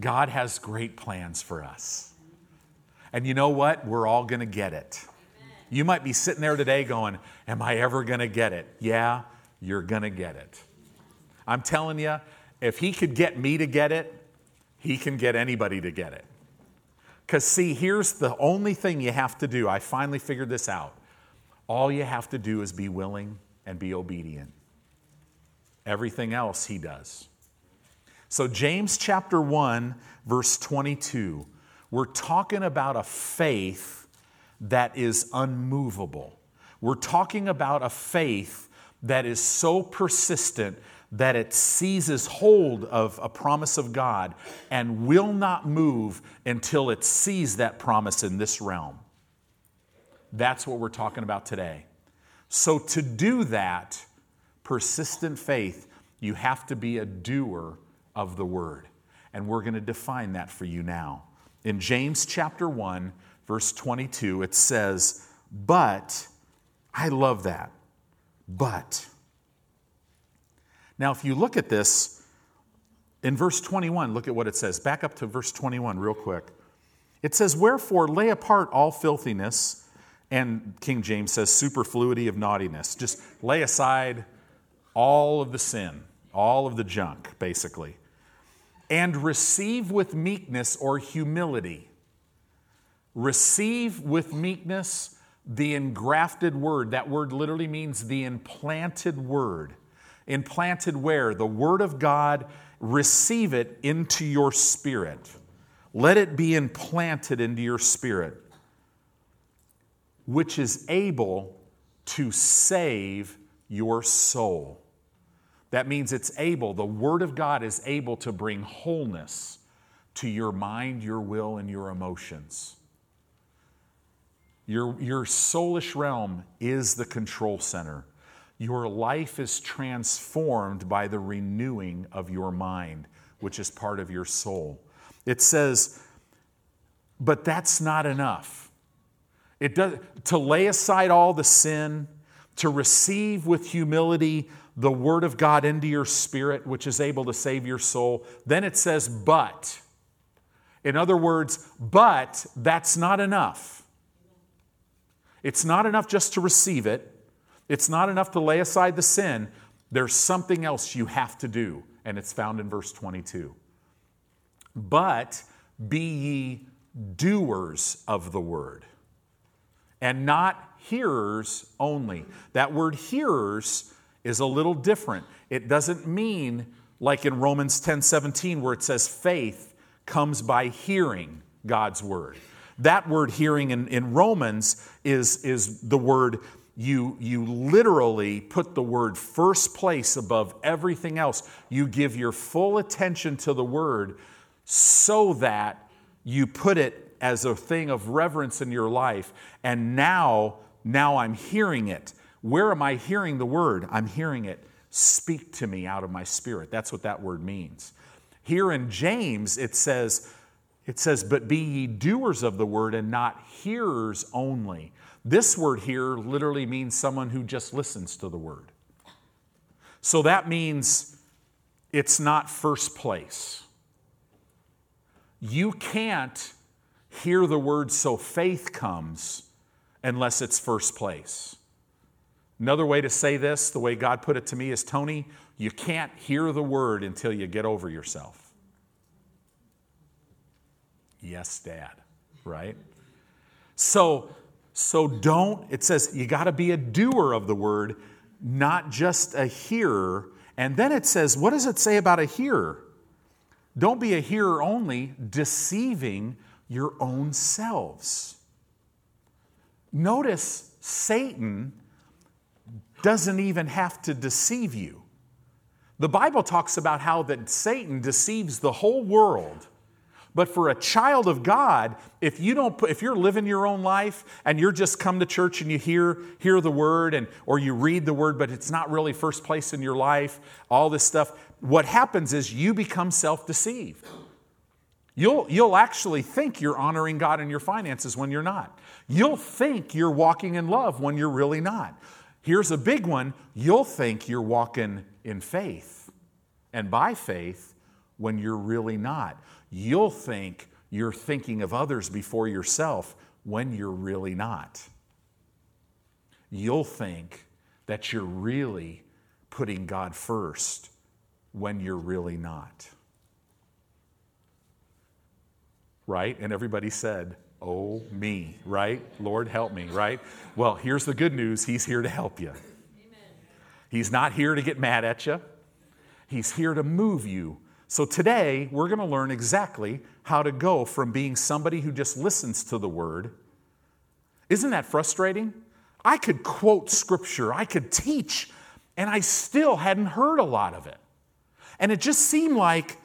God has great plans for us. And you know what? We're all going to get it. You might be sitting there today going, Am I ever going to get it? Yeah, you're going to get it. I'm telling you, if He could get me to get it, He can get anybody to get it. Because, see, here's the only thing you have to do. I finally figured this out. All you have to do is be willing and be obedient. Everything else He does. So, James chapter 1, verse 22, we're talking about a faith that is unmovable. We're talking about a faith that is so persistent that it seizes hold of a promise of God and will not move until it sees that promise in this realm. That's what we're talking about today. So, to do that, persistent faith, you have to be a doer of the word. And we're going to define that for you now. In James chapter 1, verse 22, it says, But, I love that, but. Now, if you look at this, in verse 21, look at what it says. Back up to verse 21 real quick. It says, Wherefore lay apart all filthiness, and King James says superfluity of naughtiness. Just lay aside all of the sin, all of the junk, basically and receive with meekness or humility. Receive with meekness the engrafted word. That word literally means the implanted word. Implanted where? The word of God, receive it into your spirit. Let it be implanted into your spirit, which is able to save your soul. That means it's able, the Word of God is able to bring wholeness to your mind, your will, and your emotions. Your, your soulish realm is the control center. Your life is transformed by the renewing of your mind, which is part of your soul. It says, but that's not enough. It does, to lay aside all the sin, to receive with humility the Word of God into your spirit, which is able to save your soul. Then it says, but. In other words, but that's not enough. It's not enough just to receive it, it's not enough to lay aside the sin. There's something else you have to do, and it's found in verse 22. But be ye doers of the word, and not hearers only. That word hearers is a little different. It doesn't mean like in Romans 10 17, where it says faith comes by hearing God's word. That word hearing in, in Romans is, is the word you, you literally put the word first place above everything else. You give your full attention to the word so that you put it as a thing of reverence in your life. And now, now I'm hearing it. Where am I hearing the word? I'm hearing it speak to me out of my spirit. That's what that word means. Here in James, it says, it says, but be ye doers of the word and not hearers only. This word here literally means someone who just listens to the word. So that means it's not first place. You can't hear the word so faith comes unless it's first place. Another way to say this, the way God put it to me, is Tony, you can't hear the word until you get over yourself. Yes, Dad, right? So, so don't, it says you got to be a doer of the word, not just a hearer. And then it says, what does it say about a hearer? Don't be a hearer only, deceiving your own selves. Notice Satan doesn't even have to deceive you. The Bible talks about how that Satan deceives the whole world. But for a child of God, if you don't put, if you're living your own life and you're just come to church and you hear hear the word and or you read the word, but it's not really first place in your life, all this stuff, what happens is you become self-deceived. You'll, you'll actually think you're honoring God in your finances when you're not. You'll think you're walking in love when you're really not. Here's a big one you'll think you're walking in faith and by faith when you're really not. you'll think you're thinking of others before yourself when you're really not. You'll think that you're really putting God first when you're really not. Right? And everybody said, Oh, me, right? Lord, help me, right? Well, here's the good news He's here to help you. Amen. He's not here to get mad at you, He's here to move you. So today, we're going to learn exactly how to go from being somebody who just listens to the word. Isn't that frustrating? I could quote scripture, I could teach, and I still hadn't heard a lot of it. And it just seemed like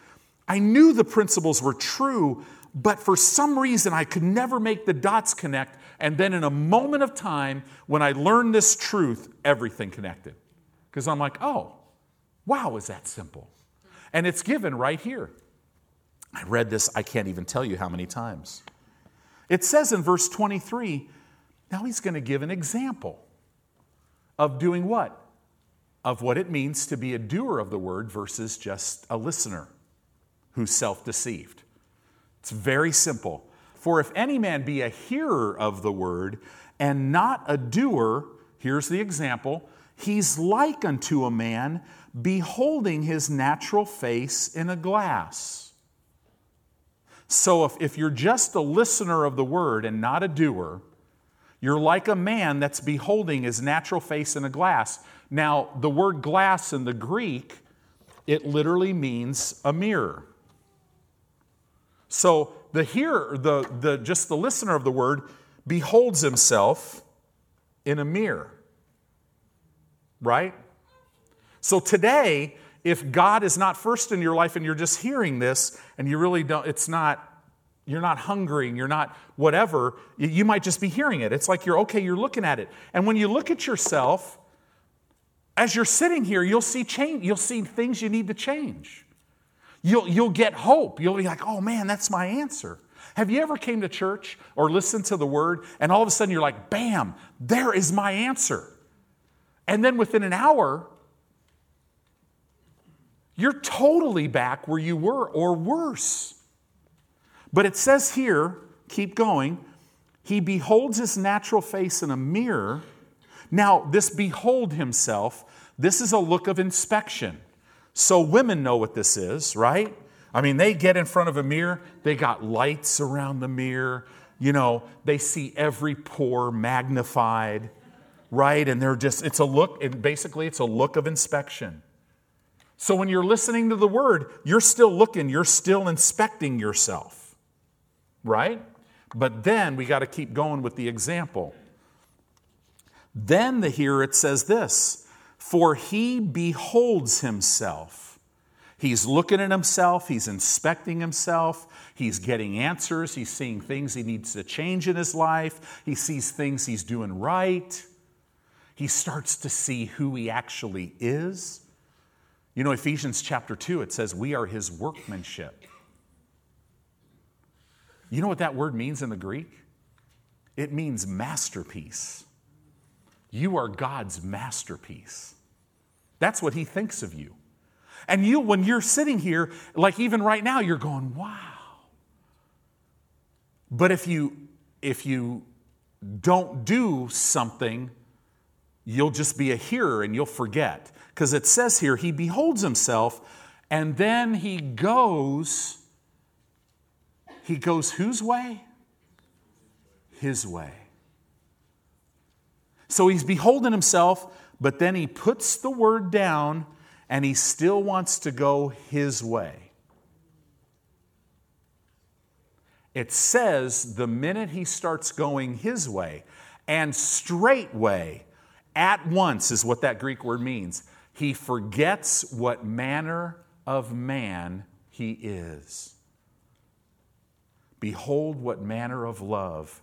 I knew the principles were true, but for some reason I could never make the dots connect. And then in a moment of time, when I learned this truth, everything connected. Because I'm like, oh, wow, is that simple? And it's given right here. I read this, I can't even tell you how many times. It says in verse 23, now he's going to give an example of doing what? Of what it means to be a doer of the word versus just a listener who's self deceived. It's very simple. For if any man be a hearer of the word and not a doer, here's the example, he's like unto a man beholding his natural face in a glass. So if, if you're just a listener of the word and not a doer, you're like a man that's beholding his natural face in a glass. Now, the word glass in the Greek, it literally means a mirror. So the hearer, the, the, just the listener of the word, beholds himself in a mirror. Right? So today, if God is not first in your life and you're just hearing this and you really don't, it's not, you're not hungering, you're not whatever, you might just be hearing it. It's like you're okay, you're looking at it. And when you look at yourself, as you're sitting here, you'll see change, you'll see things you need to change. You'll, you'll get hope. You'll be like, oh man, that's my answer. Have you ever came to church or listened to the word and all of a sudden you're like, bam, there is my answer. And then within an hour, you're totally back where you were or worse. But it says here, keep going, he beholds his natural face in a mirror. Now, this behold himself, this is a look of inspection. So women know what this is, right? I mean, they get in front of a mirror, they got lights around the mirror, you know, they see every pore magnified, right? And they're just, it's a look, and basically it's a look of inspection. So when you're listening to the word, you're still looking, you're still inspecting yourself, right? But then we got to keep going with the example. Then the here it says this for he beholds himself. He's looking at himself, he's inspecting himself, he's getting answers, he's seeing things he needs to change in his life, he sees things he's doing right. He starts to see who he actually is. You know, Ephesians chapter 2, it says, We are his workmanship. You know what that word means in the Greek? It means masterpiece. You are God's masterpiece. That's what he thinks of you. And you, when you're sitting here, like even right now, you're going, wow. But if you if you don't do something, you'll just be a hearer and you'll forget. Because it says here, he beholds himself and then he goes, he goes whose way? His way. So he's beholding himself but then he puts the word down and he still wants to go his way. It says the minute he starts going his way, and straightway, at once is what that Greek word means. He forgets what manner of man he is. Behold, what manner of love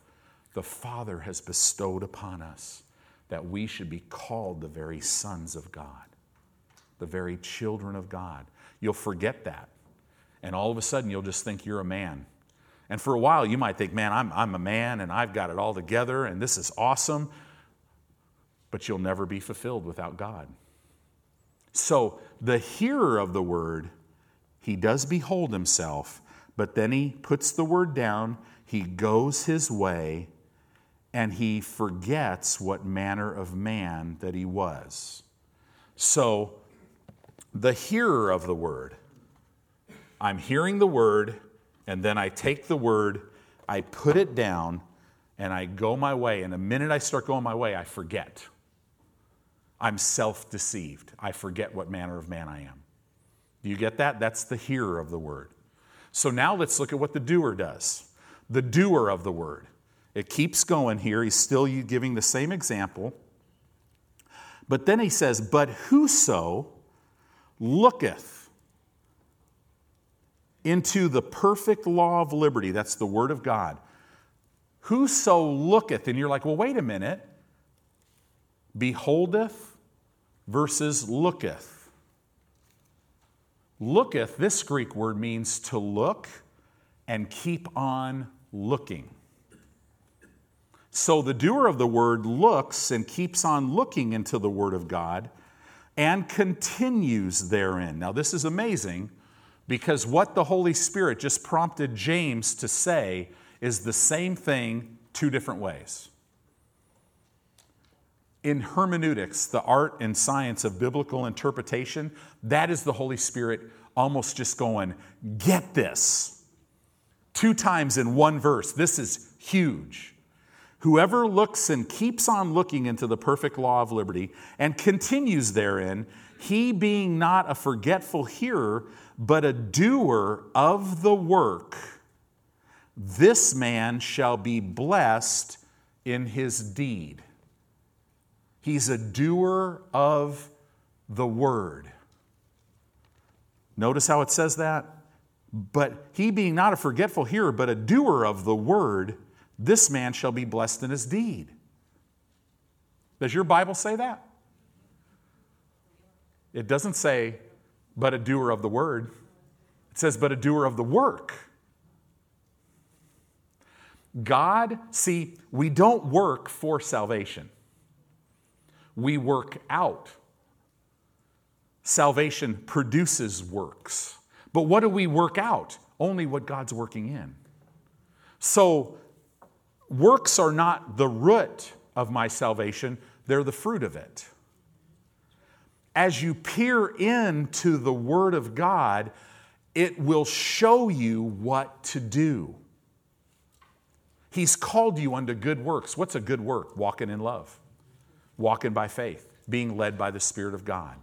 the Father has bestowed upon us that we should be called the very sons of God, the very children of God. You'll forget that. And all of a sudden, you'll just think you're a man. And for a while, you might think, man, I'm, I'm a man and I've got it all together and this is awesome. But you'll never be fulfilled without God. So, the hearer of the word, he does behold himself, But then he puts the word down, he goes his way, and he forgets what manner of man that he was. So, the hearer of the word, I'm hearing the word, and then I take the word, I put it down, and I go my way. And the minute I start going my way, I forget. I'm self deceived. I forget what manner of man I am. Do you get that? That's the hearer of the word. So now let's look at what the doer does. The doer of the word. It keeps going here. He's still giving the same example. But then he says, But whoso looketh into the perfect law of liberty, that's the word of God. Whoso looketh, and you're like, Well, wait a minute. Beholdeth versus looketh. Looketh, this Greek word means to look and keep on looking. So the doer of the word looks and keeps on looking into the word of God and continues therein. Now, this is amazing because what the Holy Spirit just prompted James to say is the same thing two different ways. In hermeneutics, the art and science of biblical interpretation, that is the Holy Spirit almost just going, get this. Two times in one verse. This is huge. Whoever looks and keeps on looking into the perfect law of liberty and continues therein, he being not a forgetful hearer, but a doer of the work, this man shall be blessed in his deed. He's a doer of the word. Notice how it says that? But he being not a forgetful hearer, but a doer of the word, this man shall be blessed in his deed. Does your Bible say that? It doesn't say, but a doer of the word. It says, but a doer of the work. God, see, we don't work for salvation, we work out. Salvation produces works. But what do we work out? Only what God's working in. So Works are not the root of my salvation, they're the fruit of it. As you peer into the Word of God, it will show you what to do. He's called you unto good works. What's a good work? Walking in love, walking by faith, being led by the Spirit of God.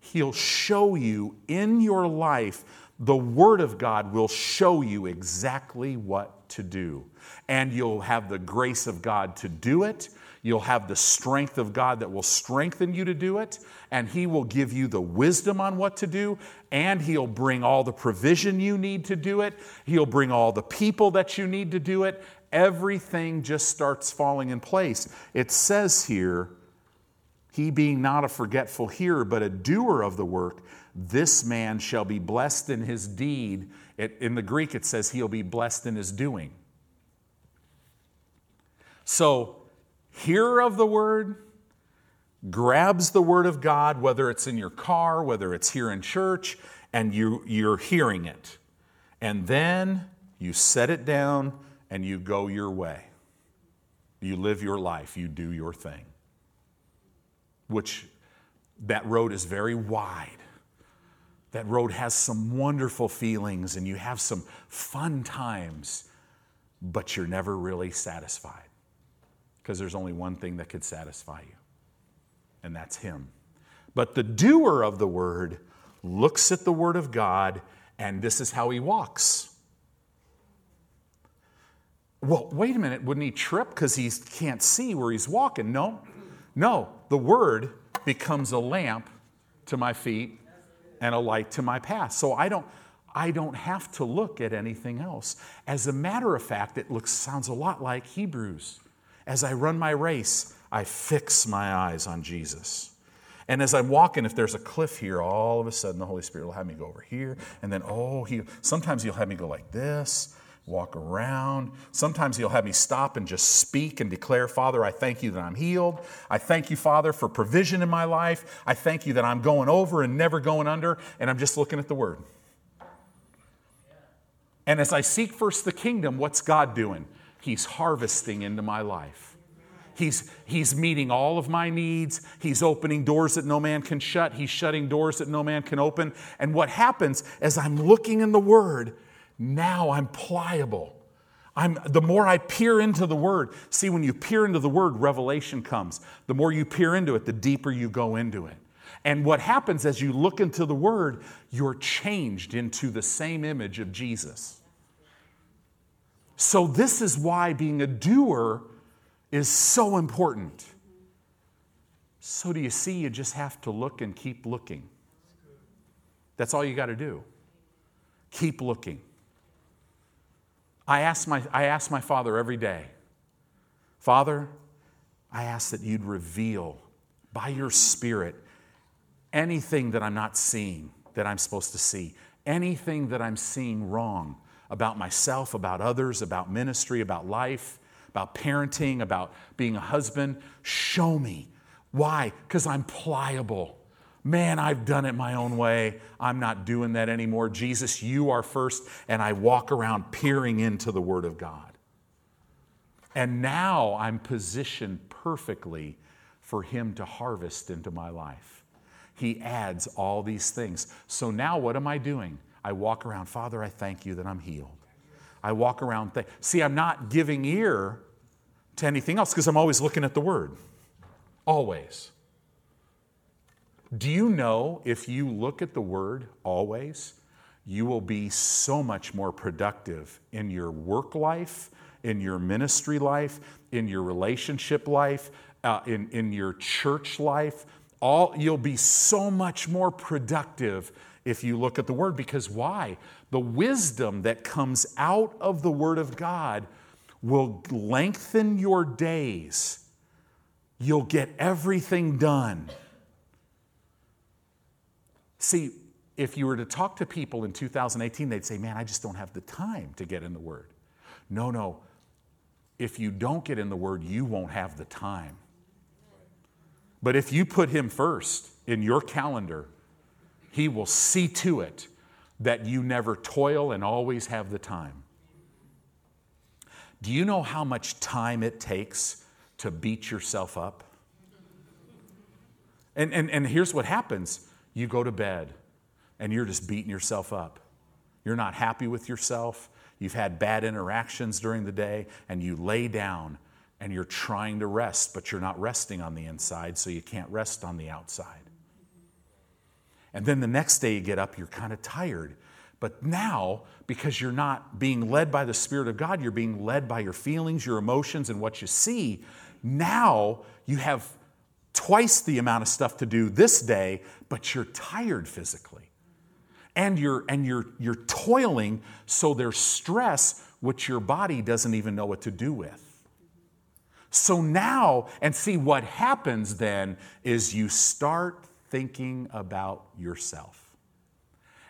He'll show you in your life, the Word of God will show you exactly what to do and you'll have the grace of God to do it. You'll have the strength of God that will strengthen you to do it, and He will give you the wisdom on what to do, and He'll bring all the provision you need to do it. He'll bring all the people that you need to do it. Everything just starts falling in place. It says here, He being not a forgetful hearer, but a doer of the work, this man shall be blessed in his deed. It, in the Greek, it says he'll be blessed in his doing. So, hearer of the word grabs the word of God, whether it's in your car, whether it's here in church, and you, you're hearing it. And then you set it down and you go your way. You live your life, you do your thing. Which that road is very wide. That road has some wonderful feelings and you have some fun times, but you're never really satisfied because there's only one thing that could satisfy you, and that's Him. But the doer of the word looks at the word of God, and this is how he walks. Well, wait a minute, wouldn't he trip because he can't see where he's walking? No, no, the word becomes a lamp to my feet and a light to my path. So I don't. I don't have to look at anything else. As a matter of fact, it looks sounds a lot like Hebrews. As I run my race, I fix my eyes on Jesus. And as I'm walking, if there's a cliff here, all of a sudden the Holy Spirit will have me go over here. And then, oh, he, sometimes he'll have me go like this, walk around. Sometimes he'll have me stop and just speak and declare, Father, I thank you that I'm healed. I thank you, Father, for provision in my life. I thank you that I'm going over and never going under. And I'm just looking at the word. And as I seek first the kingdom, what's God doing? He's harvesting into my life. He's, he's meeting all of my needs. He's opening doors that no man can shut. He's shutting doors that no man can open. And what happens as I'm looking in the Word, now I'm pliable. I'm, the more I peer into the Word, see, when you peer into the Word, revelation comes. The more you peer into it, the deeper you go into it. And what happens as you look into the Word, you're changed into the same image of Jesus. So, this is why being a doer is so important. So, do you see, you just have to look and keep looking. That's all you got to do. Keep looking. I ask, my, I ask my Father every day, Father, I ask that you'd reveal by your Spirit anything that I'm not seeing that I'm supposed to see, anything that I'm seeing wrong about myself, about others, about ministry, about life, about parenting, about being a husband. Show me. Why? Because I'm pliable. Man, I've done it my own way. I'm not doing that anymore. Jesus, you are first. And I walk around peering into the Word of God. And now I'm positioned perfectly for Him to harvest into my life. He adds all these things. So now what am I doing? I walk around, Father, I thank you that I'm healed. I walk around, th- see, I'm not giving ear to anything else because I'm always looking at the Word. Always. Do you know if you look at the Word always, you will be so much more productive in your work life, in your ministry life, in your relationship life, uh, in, in your church life? All, you'll be so much more productive if you look at the Word. Because why? The wisdom that comes out of the Word of God will lengthen your days. You'll get everything done. See, if you were to talk to people in 2018, they'd say, Man, I just don't have the time to get in the Word. No, no. If you don't get in the Word, you won't have the time. But if you put Him first in your calendar, He will see to it that you never toil and always have the time. Do you know how much time it takes to beat yourself up? And, and, and here's what happens you go to bed and you're just beating yourself up. You're not happy with yourself. You've had bad interactions during the day, and you lay down and you're trying to rest, but you're not resting on the inside, so you can't rest on the outside. And then the next day you get up, you're kind of tired. But now, because you're not being led by the Spirit of God, you're being led by your feelings, your emotions, and what you see. Now you have twice the amount of stuff to do this day, but you're tired physically. And you're, and you're, you're toiling, so there's stress, which your body doesn't even know what to do with. So now, and see what happens then is you start thinking about yourself.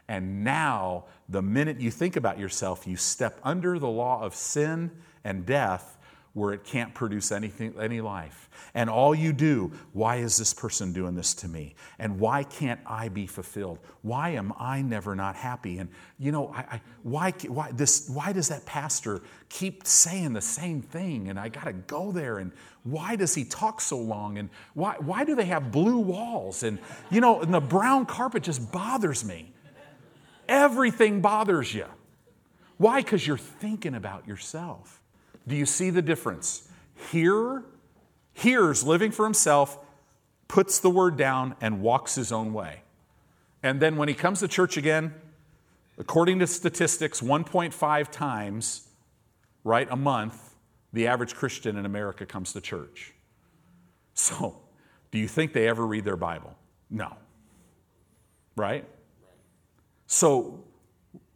And now, the minute you think about yourself, you step under the law of sin and death where it can't produce anything, any life. And all you do, why is this person doing this to me? And why can't I be fulfilled? Why am I never not happy? And you know, I, I, why, why, this, why does that pastor keep saying the same thing? And I got to go there. And why does he talk so long? And why, why do they have blue walls? And you know, and the brown carpet just bothers me. Everything bothers you. Why? Because you're thinking about yourself. Do you see the difference? Here, hears living for himself, puts the word down, and walks his own way. And then when he comes to church again, according to statistics, 1.5 times, right, a month, the average Christian in America comes to church. So, do you think they ever read their Bible? No. Right? So,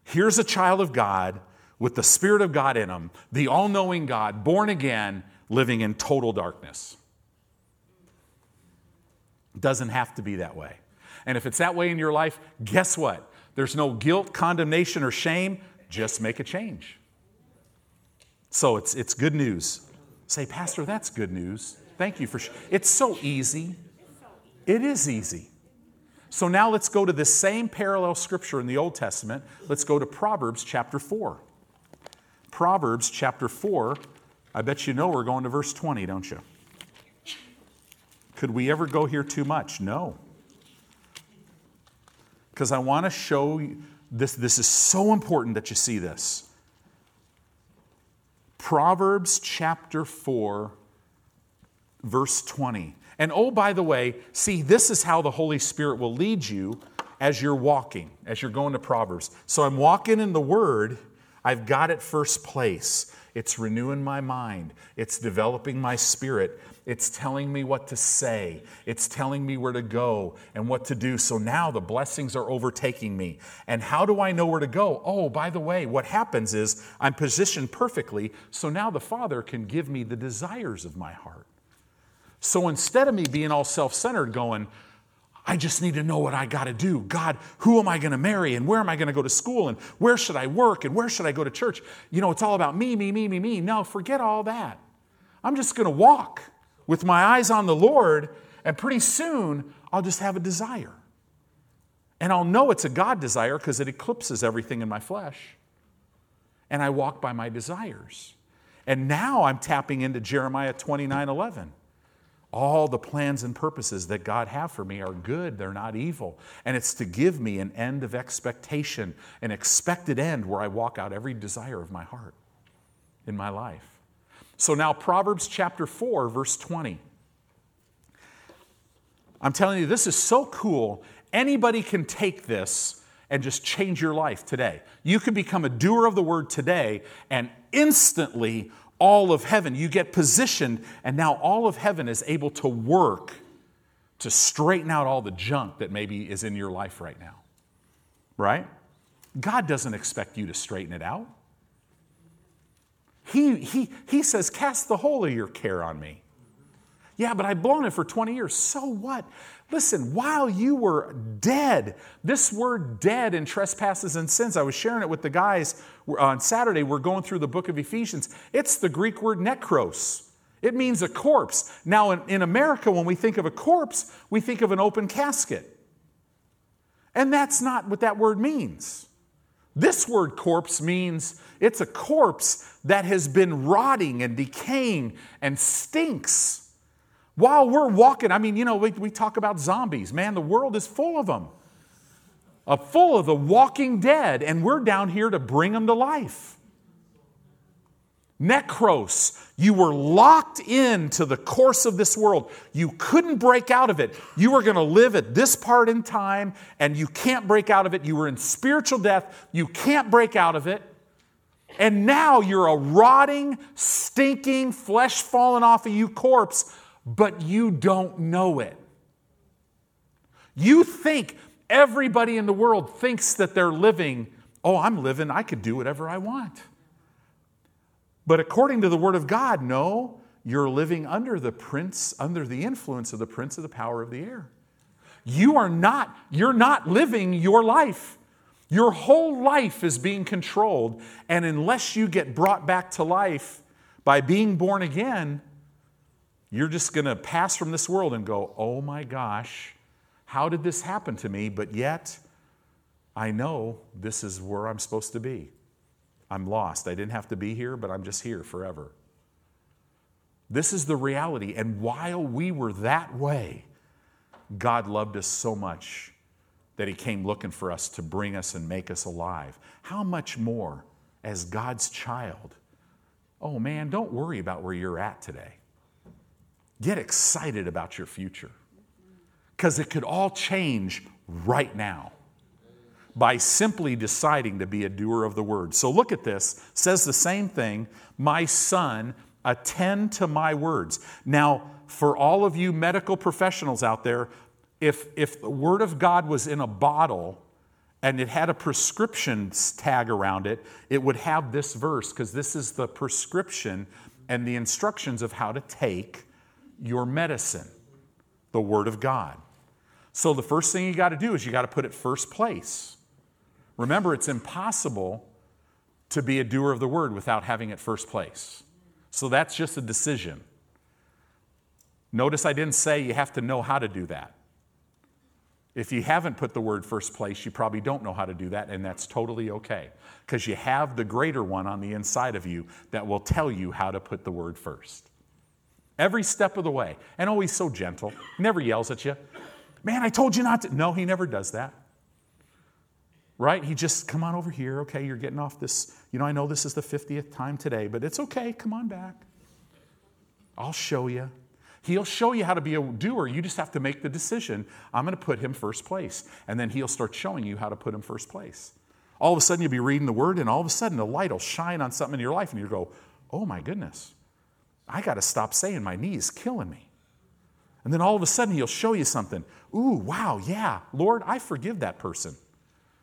here's a child of God with the Spirit of God in them, the all knowing God, born again, living in total darkness. Doesn't have to be that way. And if it's that way in your life, guess what? There's no guilt, condemnation, or shame. Just make a change. So it's, it's good news. Say, Pastor, that's good news. Thank you for. Sh-. It's so easy. It is easy. So now let's go to the same parallel scripture in the Old Testament. Let's go to Proverbs chapter 4. Proverbs chapter 4. I bet you know we're going to verse 20, don't you? Could we ever go here too much? No. Because I want to show you this, this is so important that you see this. Proverbs chapter 4, verse 20. And oh, by the way, see, this is how the Holy Spirit will lead you as you're walking, as you're going to Proverbs. So I'm walking in the Word, I've got it first place. It's renewing my mind, it's developing my spirit, it's telling me what to say, it's telling me where to go and what to do. So now the blessings are overtaking me. And how do I know where to go? Oh, by the way, what happens is I'm positioned perfectly, so now the Father can give me the desires of my heart. So instead of me being all self centered, going, I just need to know what I got to do. God, who am I going to marry? And where am I going to go to school? And where should I work? And where should I go to church? You know, it's all about me, me, me, me, me. No, forget all that. I'm just going to walk with my eyes on the Lord, and pretty soon I'll just have a desire. And I'll know it's a God desire because it eclipses everything in my flesh. And I walk by my desires. And now I'm tapping into Jeremiah 29 11. All the plans and purposes that God have for me are good, they're not evil. And it's to give me an end of expectation, an expected end where I walk out every desire of my heart in my life. So now, Proverbs chapter 4, verse 20. I'm telling you, this is so cool. Anybody can take this and just change your life today. You can become a doer of the word today and instantly all of heaven. You get positioned, and now all of heaven is able to work to straighten out all the junk that maybe is in your life right now. Right? God doesn't expect you to straighten it out. He, he, he says, Cast the whole of your care on me. Yeah, but I've blown it for 20 years. So what? Listen, while you were dead, this word dead in trespasses and sins, I was sharing it with the guys uh, on Saturday. We're going through the book of Ephesians. It's the Greek word nekros. It means a corpse. Now, in, in America, when we think of a corpse, we think of an open casket. And that's not what that word means. This word corpse means it's a corpse that has been rotting and decaying and stinks. While we're walking, I mean, you know, we, we talk about zombies. Man, the world is full of them, uh, full of the walking dead, and we're down here to bring them to life. Nekros, you were locked into the course of this world. You couldn't break out of it. You were going to live at this part in time, and you can't break out of it. You were in spiritual death. You can't break out of it. And now you're a rotting, stinking, flesh falling off of you corpse but you don't know it. You think everybody in the world thinks that they're living, oh, I'm living, I could do whatever I want. But according to the Word of God, no, you're living under the prince, under the influence of the prince of the power of the air. You are not, you're not living your life. Your whole life is being controlled. And unless you get brought back to life by being born again, you're just going to pass from this world and go, oh my gosh, how did this happen to me? But yet, I know this is where I'm supposed to be. I'm lost. I didn't have to be here, but I'm just here forever. This is the reality. And while we were that way, God loved us so much that He came looking for us to bring us and make us alive. How much more as God's child? Oh man, don't worry about where you're at today. Get excited about your future because it could all change right now by simply deciding to be a doer of the word. So look at this, says the same thing, my son, attend to my words. Now, for all of you medical professionals out there, if, if the word of God was in a bottle and it had a prescription tag around it, it would have this verse because this is the prescription and the instructions of how to take your medicine, the Word of God. So the first thing you got to do is you got to put it first place. Remember, it's impossible to be a doer of the Word without having it first place. So that's just a decision. Notice I didn't say you have to know how to do that. If you haven't put the word first place, you probably don't know how to do that, and that's totally okay because you have the greater one on the inside of you that will tell you how to put the word first. Every step of the way. And always so gentle, never yells at you. Man, I told you not to. No, he never does that. Right? He just, come on over here. Okay, you're getting off this. You know, I know this is the 50th time today, but it's okay. Come on back. I'll show you. He'll show you how to be a doer. You just have to make the decision. I'm going to put him first place. And then he'll start showing you how to put him first place. All of a sudden, you'll be reading the word, and all of a sudden, the light will shine on something in your life, and you'll go, Oh my goodness, I got to stop saying my knee is killing me. And then all of a sudden, he'll show you something. Ooh, wow, yeah, Lord, I forgive that person.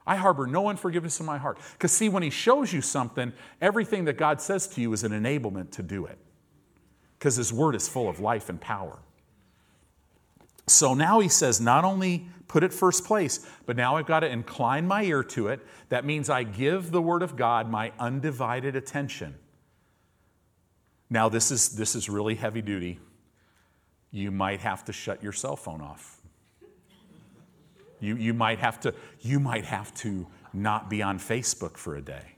I harbor no unforgiveness in my heart. Because, see, when he shows you something, everything that God says to you is an enablement to do it because his word is full of life and power. So now he says, not only put it first place, but now I've got to incline my ear to it. That means I give the word of God my undivided attention. Now, this is, this is really heavy duty. You might have to shut your cell phone off. You, you, might have to, you might have to not be on Facebook for a day.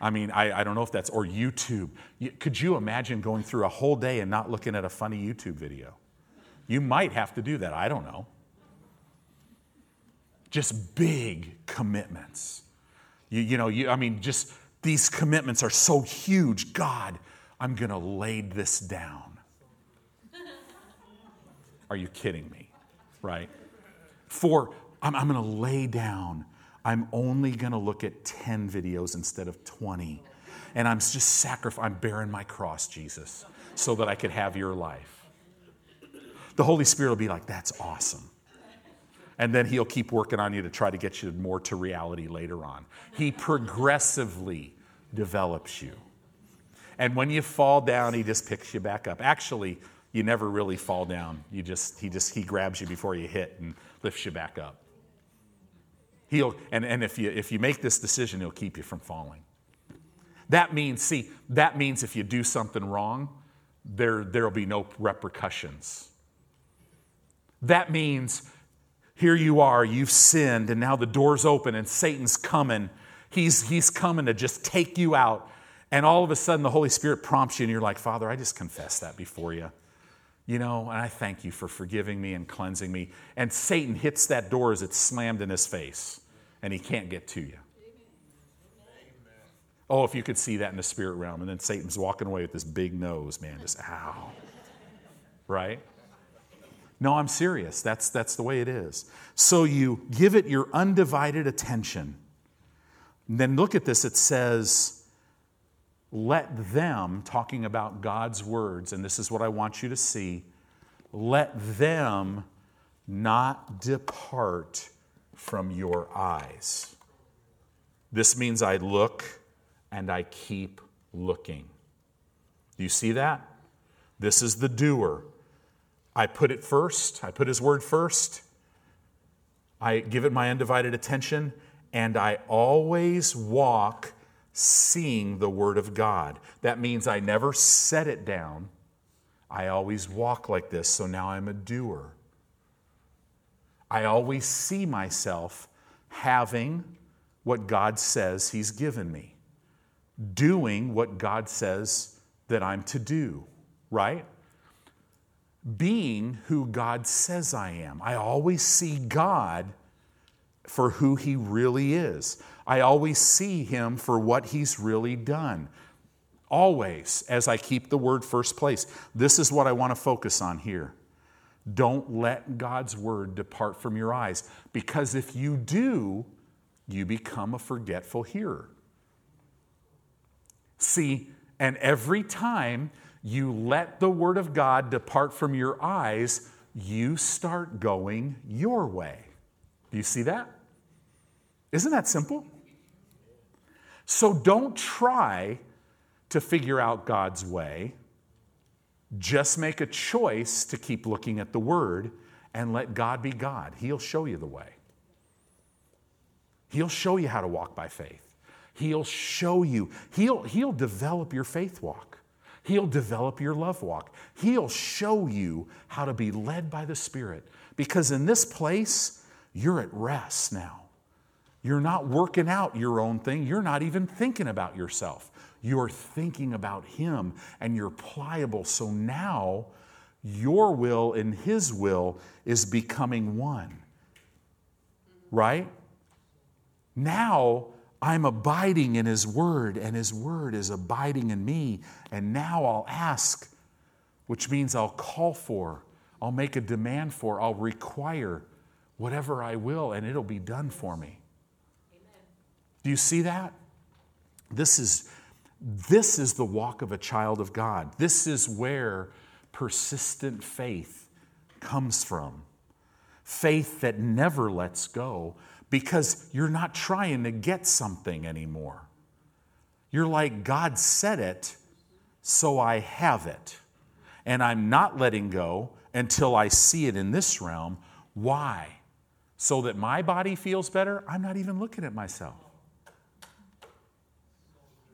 I mean, I, I don't know if that's, or YouTube. Could you imagine going through a whole day and not looking at a funny YouTube video? You might have to do that. I don't know. Just big commitments. You, you know, you, I mean, just these commitments are so huge. God, I'm going to lay this down. Are you kidding me? Right? For I'm, I'm going to lay down I'm only going to look at 10 videos instead of 20. And I'm just sacrificing, I'm bearing my cross, Jesus, so that I could have your life. The Holy Spirit will be like, that's awesome. And then he'll keep working on you to try to get you more to reality later on. He progressively develops you. And when you fall down, he just picks you back up. Actually, you never really fall down. You just, he just, he grabs you before you hit and lifts you back up. He'll, and, and if, you, if you make this decision, he'll keep you from falling. That means, see, that means if you do something wrong, there, there'll be no repercussions. That means here you are, you've sinned, and now the door's open and Satan's coming. He's, he's coming to just take you out. And all of a sudden, the Holy Spirit prompts you, and you're like, Father, I just confess that before you. You know, and I thank you for forgiving me and cleansing me. And Satan hits that door as it's slammed in his face and he can't get to you. Oh, if you could see that in the spirit realm. And then Satan's walking away with this big nose, man, just ow. Right? No, I'm serious. That's, that's the way it is. So you give it your undivided attention. And then look at this. It says, let them, talking about God's words, and this is what I want you to see, let them not depart from your eyes. This means I look and I keep looking. Do you see that? This is the doer. I put it first, I put his word first, I give it my undivided attention, and I always walk seeing the word of God. That means I never set it down. I always walk like this, so now I'm a doer. I always see myself having what God says He's given me, doing what God says that I'm to do, right? Being who God says I am. I always see God for who He really is. I always see Him for what He's really done. Always, as I keep the word first place. This is what I want to focus on here. Don't let God's word depart from your eyes, because if you do, you become a forgetful hearer. See, and every time you let the word of God depart from your eyes, you start going your way. Do you see that? Isn't that simple? So don't try to figure out God's way. Just make a choice to keep looking at the Word and let God be God. He'll show you the way. He'll show you how to walk by faith. He'll show you, he'll, he'll develop your faith walk. He'll develop your love walk. He'll show you how to be led by the Spirit Because in this place, you're at rest now. You're not working out your own thing. You're not even thinking about yourself. You're thinking about Him and you're pliable. So now your will and His will is becoming one. Right? Now I'm abiding in His Word and His Word is abiding in me. And now I'll ask, which means I'll call for, I'll make a demand for, I'll require whatever I will, and it'll be done for me. Amen. Do you see that? This is, this is the walk of a child of God. This is where persistent faith comes from. Faith that never lets go because you're not trying to get something anymore. You're like, God said it, so I have it. And I'm not letting go until I see it in this realm. Why? So that my body feels better? I'm not even looking at myself.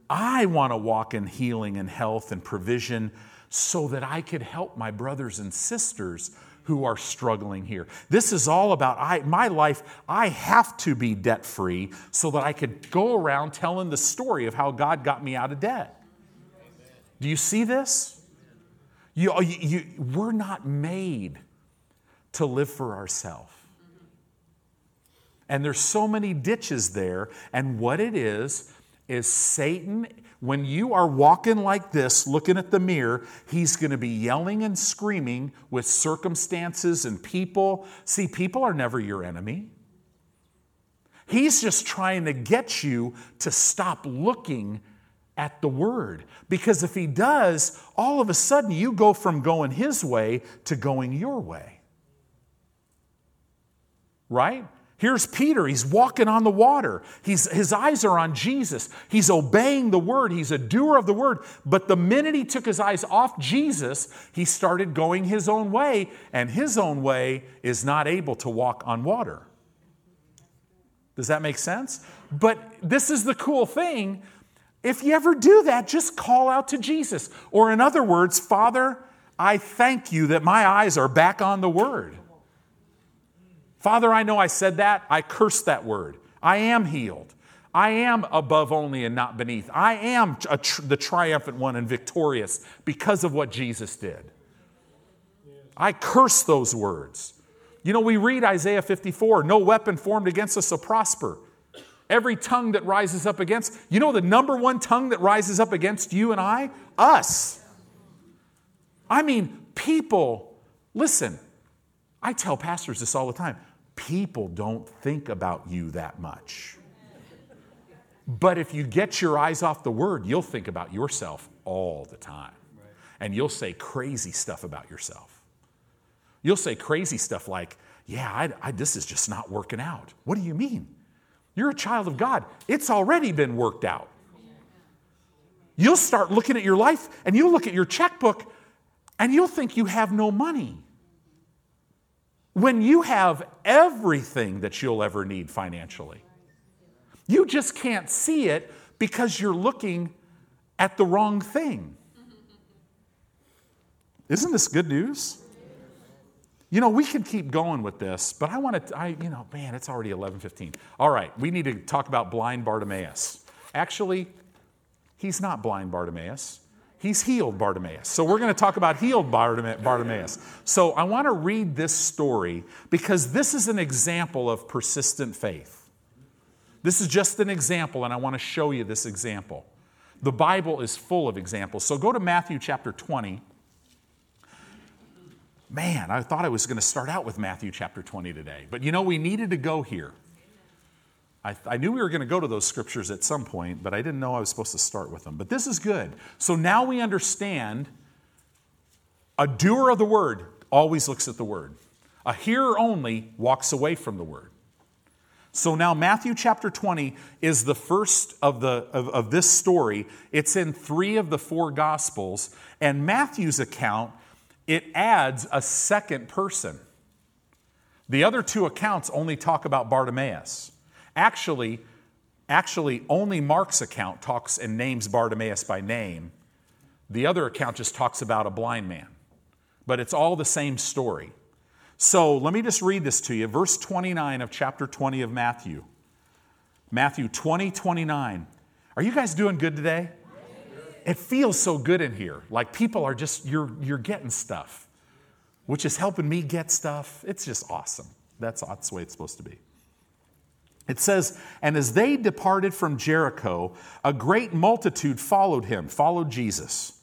I want to walk in healing and health and provision so that I could help my brothers and sisters who are struggling here. This is all about I, my life. I have to be debt free so that I could go around telling the story of how God got me out of debt. Do you see this? You, you, you, we're not made to live for ourselves. And there's so many ditches there. And what it is, is Satan when you are walking like this, looking at the mirror, he's going to be yelling and screaming with circumstances and people. See, people are never your enemy. He's just trying to get you to stop looking at the word. Because if he does, all of a sudden you go from going his way to going your way. Right? Here's Peter. He's walking on the water. He's, his eyes are on Jesus. He's obeying the word. He's a doer of the word. But the minute he took his eyes off Jesus, he started going his own way, and his own way is not able to walk on water. Does that make sense? But this is the cool thing. If you ever do that, just call out to Jesus. Or, in other words, Father, I thank you that my eyes are back on the word. Father, I know I said that. I curse that word. I am healed. I am above only and not beneath. I am tr- the triumphant one and victorious because of what Jesus did. I curse those words. You know, we read Isaiah 54 no weapon formed against us will prosper. Every tongue that rises up against, you know, the number one tongue that rises up against you and I? Us. I mean, people, listen, I tell pastors this all the time people don't think about you that much. But if you get your eyes off the word, you'll think about yourself all the time. And you'll say crazy stuff about yourself. You'll say crazy stuff like, Yeah, I, I, this is just not working out. What do you mean? You're a child of God, it's already been worked out. You'll start looking at your life and you'll look at your checkbook and you'll think you have no money when you have everything that you'll ever need financially. You just can't see it because you're looking at the wrong thing. Isn't this good news? You know, we can keep going with this, but I want to, I, you know, man, it's already 11:15. All right, we need to talk about blind Bartimaeus. Actually, he's not blind Bartimaeus. He's healed Bartimaeus. So we're going to talk about healed Bartimaeus. So I want to read this story because this is an example of persistent faith. This is just an example, and I want to show you this example. The Bible is full of examples. So go to Matthew chapter 20. Man, I thought I was going to start out with Matthew chapter 20 today, but you know, we needed to go here. I, I knew we were going to go to those scriptures at some point, but I didn't know I was supposed to start with them. But this is good. So now we understand a doer of the word always looks at the word, a hearer only walks away from the word. So now Matthew chapter 20 is the first of, the, of, of, this story. It's in three of the four gospels. And Matthew's account, it adds a second person. The other two accounts only talk about Bartimaeus. Actually, actually, only Mark's account talks and names Bartimaeus by name. The other account just talks about a blind man. But it's all the same story. So let me just read this to you. Verse 29 of chapter 20 of Matthew. Matthew 20, 29. Are you guys doing good today? It feels so good in here. Like people are just, you're, you're getting stuff, which is helping me get stuff. It's just awesome. That's, that's the way it's supposed to be. It says, And as they departed from Jericho, a great multitude followed him, followed Jesus.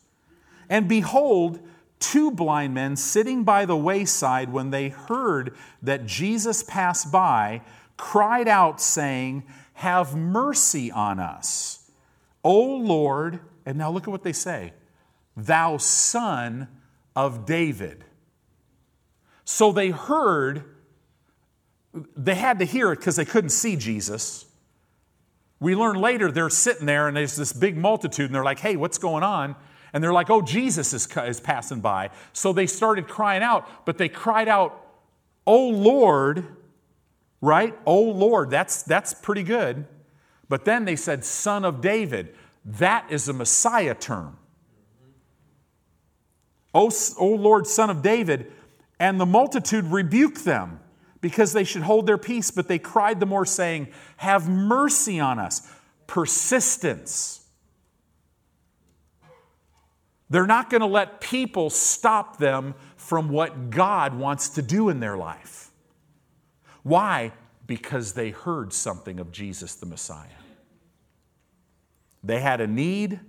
And behold, two blind men sitting by the wayside, when they heard that Jesus passed by, cried out, saying, Have mercy on us, O Lord. And now look at what they say Thou son of David. So they heard they had to hear it because they couldn't see Jesus. We learn later they're sitting there and there's this big multitude and they're like, hey, what's going on? And they're like, oh, Jesus is, is passing by. So they started crying out, but they cried out, oh Lord, right? Oh Lord, that's, that's pretty good. But then they said, Son of David. That is a Messiah term. Oh, oh Lord, Son of David. And the multitude rebuked them because they should hold their peace, but they cried the more, saying, Have mercy on us. Persistence. They're not going to let people stop them from what God wants to do in their life. Why? Because they heard something of Jesus the Messiah. They had a need.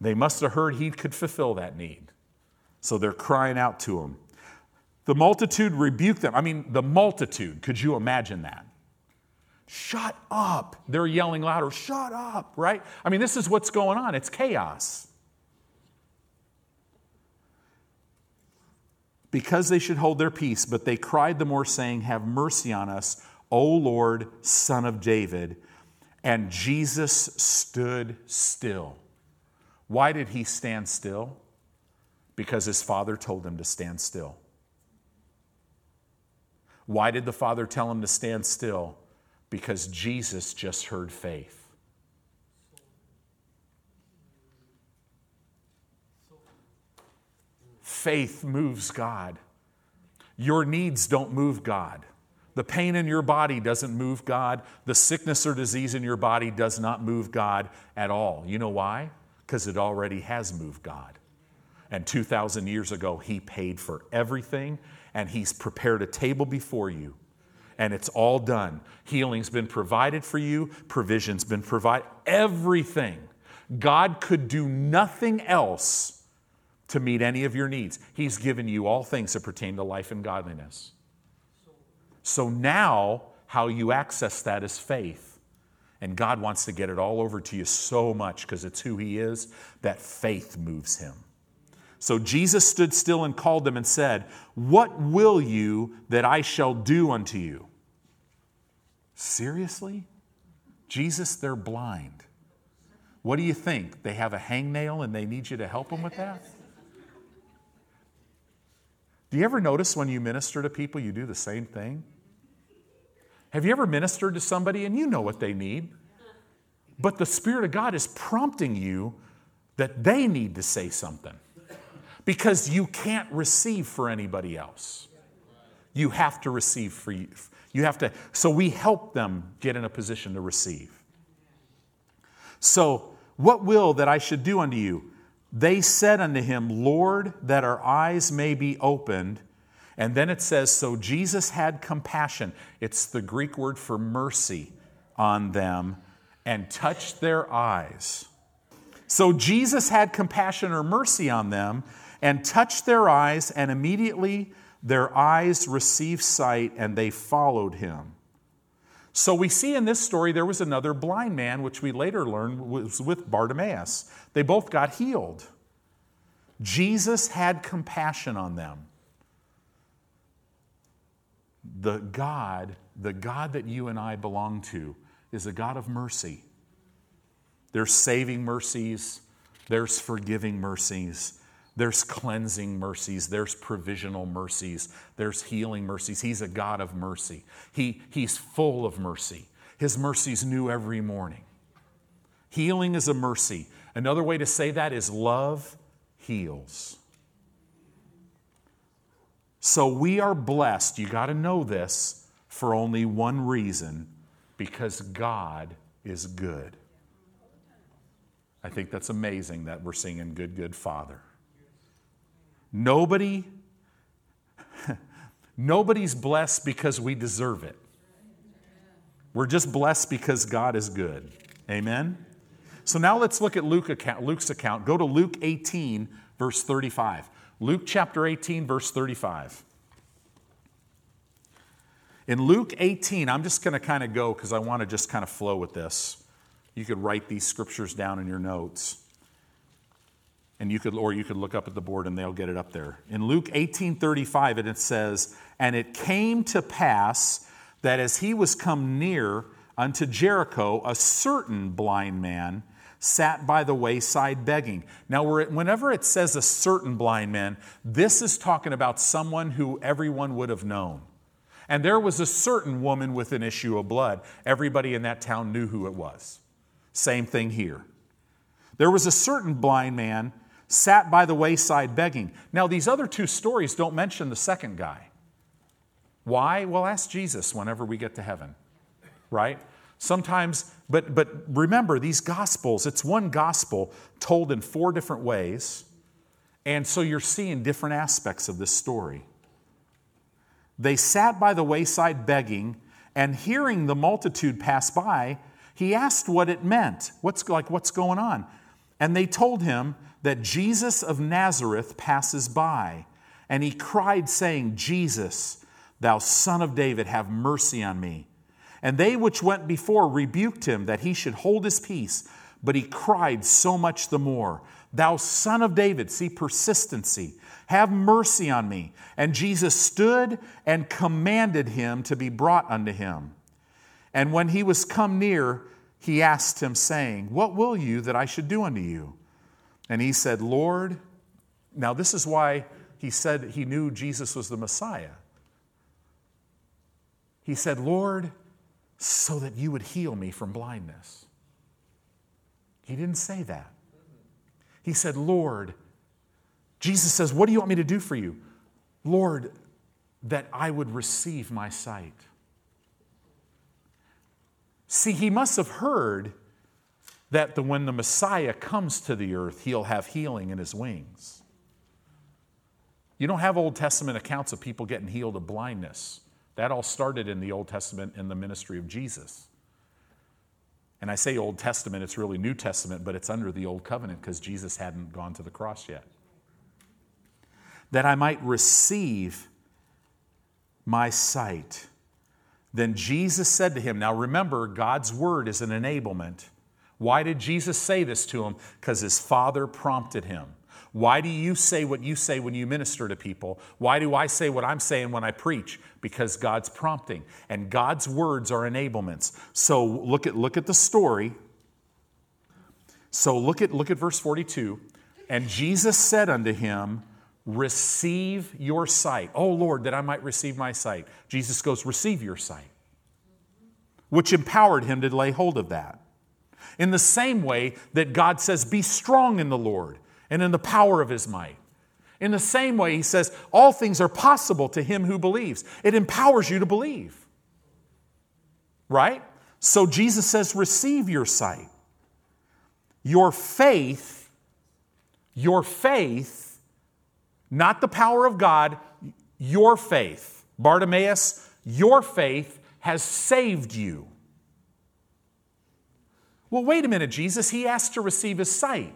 They must have heard he could fulfill that need. So they're crying out to him. The multitude rebuked them. I mean, the multitude, could you imagine that? Shut up. They're yelling louder, shut up, right? I mean, this is what's going on. It's chaos. Because they should hold their peace, but they cried the more, saying, Have mercy on us, O Lord, Son of David. And Jesus stood still. Why did he stand still? Because his father told him to stand still. Why did the Father tell him to stand still? Because Jesus just heard faith. Faith moves God. Your needs don't move God. The pain in your body doesn't move God. The sickness or disease in your body does not move God at all. You know why? Because it already has moved God. And 2,000 years ago, He paid for everything and He's prepared a table before you. And it's all done. Healing's been provided for you, provision's been provided, everything. God could do nothing else to meet any of your needs. He's given you all things that pertain to life and godliness. So now, how you access that is faith. And God wants to get it all over to you so much because it's who He is that faith moves Him. So Jesus stood still and called them and said, What will you that I shall do unto you? Seriously? Jesus, they're blind. What do you think? They have a hangnail and they need you to help them with that? Do you ever notice when you minister to people, you do the same thing? Have you ever ministered to somebody and you know what they need? But the Spirit of God is prompting you that they need to say something because you can't receive for anybody else. You have to receive for you. You have to, so we help them get in a position to receive. So, what will that I should do unto you? They said unto him, Lord, that our eyes may be opened. And then it says, So Jesus had compassion. It's the Greek word for mercy on them and touched their eyes. So Jesus had compassion or mercy on them and touched their eyes, and immediately their eyes received sight, and they followed him. So we see in this story there was another blind man, which we later learned was with Bartimaeus. They both got healed. Jesus had compassion on them. The God, the God that you and I belong to, is a God of mercy. There's saving mercies, there's forgiving mercies, there's cleansing mercies, there's provisional mercies, there's healing mercies. He's a God of mercy. He, he's full of mercy. His mercies new every morning. Healing is a mercy. Another way to say that is love heals. So we are blessed, you got to know this, for only one reason because God is good. I think that's amazing that we're singing Good, Good Father. Nobody, nobody's blessed because we deserve it. We're just blessed because God is good. Amen? So now let's look at Luke account, Luke's account. Go to Luke 18, verse 35. Luke chapter 18, verse 35. In Luke 18, I'm just going to kind of go because I want to just kind of flow with this. You could write these scriptures down in your notes. And you could, or you could look up at the board and they'll get it up there. In Luke 18:35, it says, And it came to pass that as he was come near unto Jericho, a certain blind man sat by the wayside begging. Now, whenever it says a certain blind man, this is talking about someone who everyone would have known. And there was a certain woman with an issue of blood. Everybody in that town knew who it was. Same thing here. There was a certain blind man sat by the wayside begging. Now, these other two stories don't mention the second guy. Why? Well, ask Jesus whenever we get to heaven, right? Sometimes, but, but remember, these gospels, it's one gospel told in four different ways. And so you're seeing different aspects of this story. They sat by the wayside begging, and hearing the multitude pass by, he asked what it meant. What's like what's going on? And they told him that Jesus of Nazareth passes by. And he cried, saying, Jesus, thou son of David, have mercy on me. And they which went before rebuked him that he should hold his peace. But he cried so much the more, Thou son of David, see persistency, have mercy on me. And Jesus stood and commanded him to be brought unto him. And when he was come near, he asked him, saying, What will you that I should do unto you? And he said, Lord, now this is why he said he knew Jesus was the Messiah. He said, Lord, so that you would heal me from blindness. He didn't say that. He said, Lord, Jesus says, What do you want me to do for you? Lord, that I would receive my sight. See, he must have heard that the, when the Messiah comes to the earth, he'll have healing in his wings. You don't have Old Testament accounts of people getting healed of blindness. That all started in the Old Testament in the ministry of Jesus. And I say Old Testament, it's really New Testament, but it's under the Old Covenant because Jesus hadn't gone to the cross yet. That I might receive my sight. Then Jesus said to him, Now remember, God's word is an enablement. Why did Jesus say this to him? Because his father prompted him. Why do you say what you say when you minister to people? Why do I say what I'm saying when I preach? Because God's prompting. And God's words are enablements. So look at, look at the story. So look at, look at verse 42. And Jesus said unto him, Receive your sight. Oh Lord, that I might receive my sight. Jesus goes, Receive your sight, which empowered him to lay hold of that. In the same way that God says, Be strong in the Lord and in the power of his might. In the same way, he says, All things are possible to him who believes. It empowers you to believe. Right? So Jesus says, Receive your sight. Your faith, your faith, not the power of God, your faith. Bartimaeus, your faith has saved you. Well, wait a minute, Jesus. He asked to receive his sight.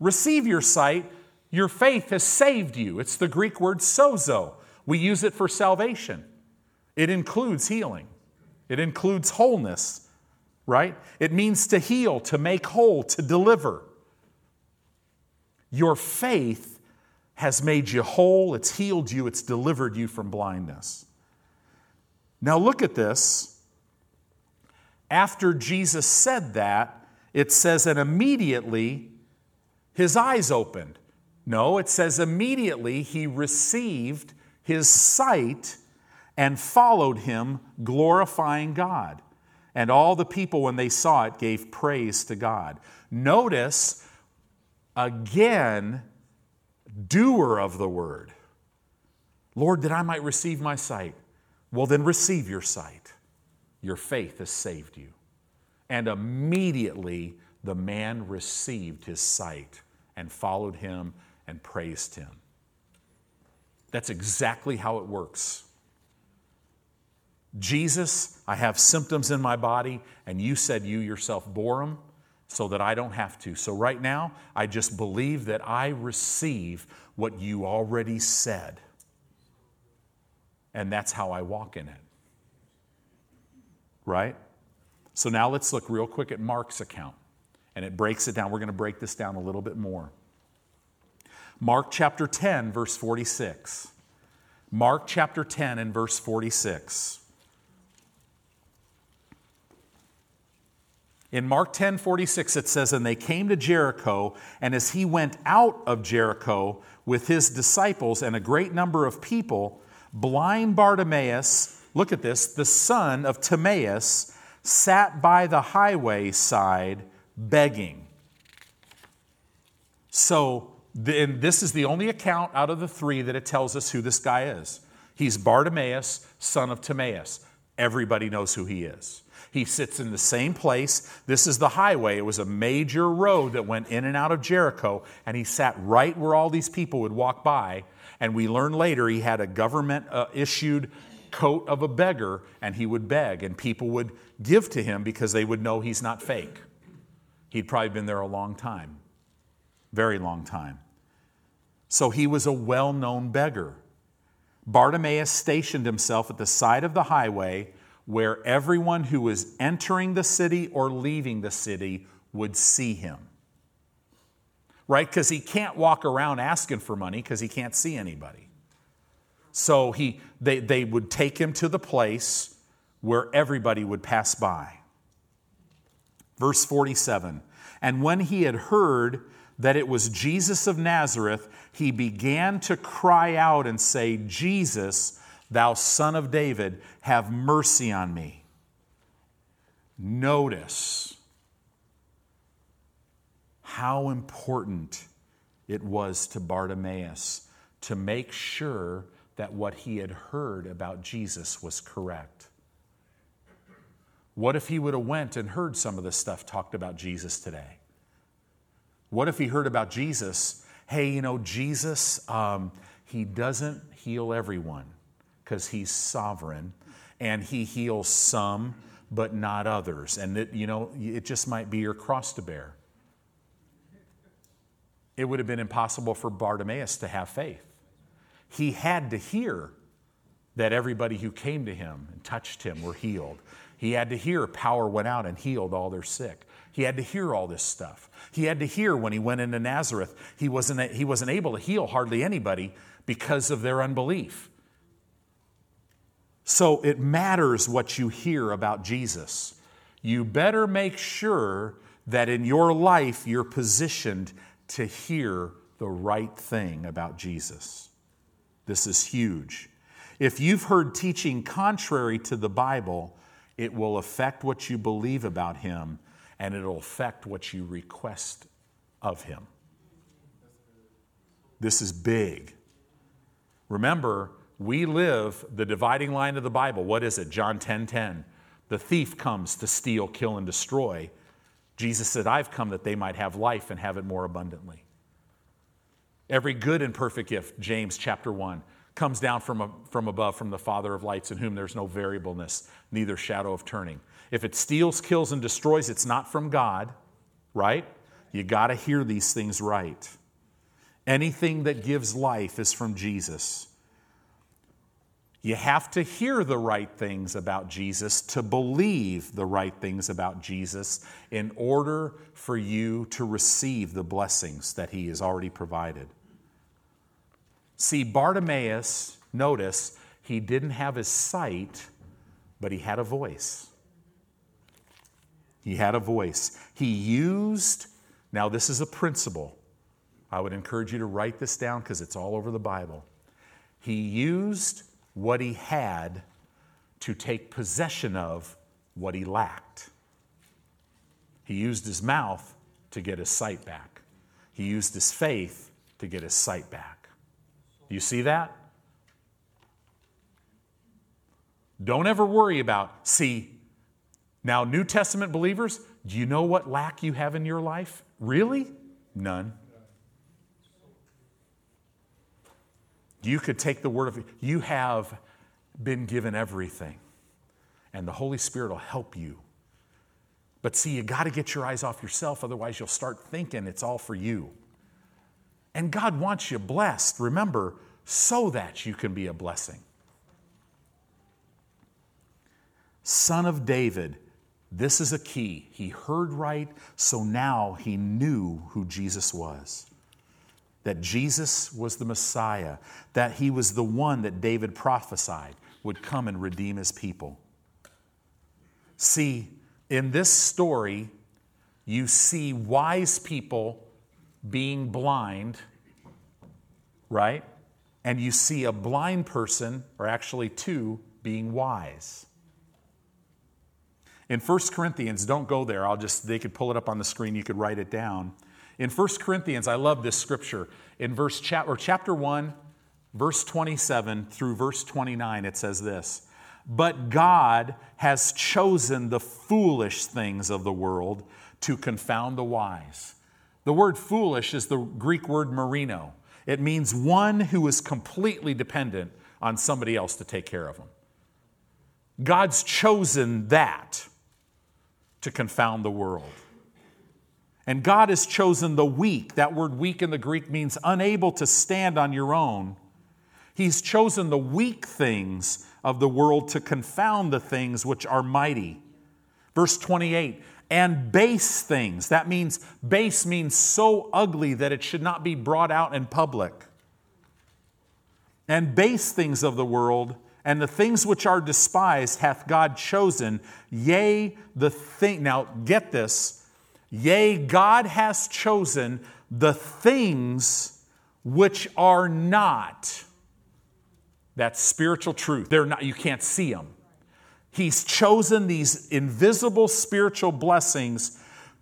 Receive your sight. Your faith has saved you. It's the Greek word sozo. We use it for salvation. It includes healing, it includes wholeness, right? It means to heal, to make whole, to deliver. Your faith has made you whole, it's healed you, it's delivered you from blindness. Now look at this. After Jesus said that, it says, and immediately his eyes opened. No, it says immediately he received his sight and followed him, glorifying God. And all the people, when they saw it, gave praise to God. Notice again, doer of the word. Lord, that I might receive my sight. Well, then receive your sight. Your faith has saved you. And immediately the man received his sight and followed him and praised him. That's exactly how it works. Jesus, I have symptoms in my body, and you said you yourself bore them so that I don't have to. So right now, I just believe that I receive what you already said. And that's how I walk in it. Right? So now let's look real quick at Mark's account. And it breaks it down. We're going to break this down a little bit more. Mark chapter 10, verse 46. Mark chapter 10 and verse 46. In Mark 10 46, it says, And they came to Jericho, and as he went out of Jericho with his disciples and a great number of people, blind Bartimaeus, look at this, the son of Timaeus, sat by the highway side begging. So, and this is the only account out of the three that it tells us who this guy is. He's Bartimaeus, son of Timaeus. Everybody knows who he is. He sits in the same place. This is the highway. It was a major road that went in and out of Jericho, and he sat right where all these people would walk by. And we learn later he had a government uh, issued coat of a beggar, and he would beg, and people would give to him because they would know he's not fake. He'd probably been there a long time, very long time. So he was a well known beggar. Bartimaeus stationed himself at the side of the highway where everyone who was entering the city or leaving the city would see him. Right? Because he can't walk around asking for money because he can't see anybody. So he, they, they would take him to the place where everybody would pass by. Verse 47 And when he had heard that it was Jesus of Nazareth, he began to cry out and say, Jesus, Thou son of David, have mercy on me. Notice how important it was to Bartimaeus to make sure that what he had heard about Jesus was correct. What if he would have went and heard some of the stuff talked about Jesus today? What if he heard about Jesus? Hey, you know, Jesus, um, he doesn't heal everyone because he's sovereign and he heals some but not others. And it, you know, it just might be your cross to bear. It would have been impossible for Bartimaeus to have faith. He had to hear that everybody who came to him and touched him were healed. He had to hear power went out and healed all their sick. He had to hear all this stuff. He had to hear when he went into Nazareth, he wasn't, he wasn't able to heal hardly anybody because of their unbelief. So it matters what you hear about Jesus. You better make sure that in your life you're positioned to hear the right thing about Jesus. This is huge. If you've heard teaching contrary to the Bible, it will affect what you believe about Him and it'll affect what you request of Him. This is big. Remember, we live the dividing line of the Bible. What is it? John 10 10. The thief comes to steal, kill, and destroy. Jesus said, I've come that they might have life and have it more abundantly. Every good and perfect gift, James chapter 1, comes down from, a, from above from the Father of lights, in whom there's no variableness, neither shadow of turning. If it steals, kills, and destroys, it's not from God, right? You got to hear these things right. Anything that gives life is from Jesus. You have to hear the right things about Jesus to believe the right things about Jesus in order for you to receive the blessings that he has already provided. See, Bartimaeus, notice, he didn't have his sight, but he had a voice. He had a voice. He used, now, this is a principle. I would encourage you to write this down because it's all over the Bible. He used what he had to take possession of what he lacked. He used his mouth to get his sight back. He used his faith to get his sight back. You see that? Don't ever worry about, see, now, New Testament believers, do you know what lack you have in your life? Really? None. You could take the word of, you have been given everything, and the Holy Spirit will help you. But see, you got to get your eyes off yourself, otherwise, you'll start thinking it's all for you. And God wants you blessed, remember, so that you can be a blessing. Son of David, this is a key. He heard right, so now he knew who Jesus was. That Jesus was the Messiah, that he was the one that David prophesied would come and redeem his people. See, in this story, you see wise people being blind, right? And you see a blind person, or actually two, being wise. In 1 Corinthians, don't go there. I'll just, they could pull it up on the screen. You could write it down. In 1 Corinthians, I love this scripture. In verse chap, or chapter 1, verse 27 through verse 29, it says this But God has chosen the foolish things of the world to confound the wise. The word foolish is the Greek word merino. It means one who is completely dependent on somebody else to take care of them. God's chosen that to confound the world. And God has chosen the weak. That word weak in the Greek means unable to stand on your own. He's chosen the weak things of the world to confound the things which are mighty. Verse 28 and base things. That means base means so ugly that it should not be brought out in public. And base things of the world and the things which are despised hath God chosen, yea, the thing. Now, get this. Yea, God has chosen the things which are not. That's spiritual truth. They're not, you can't see them. He's chosen these invisible spiritual blessings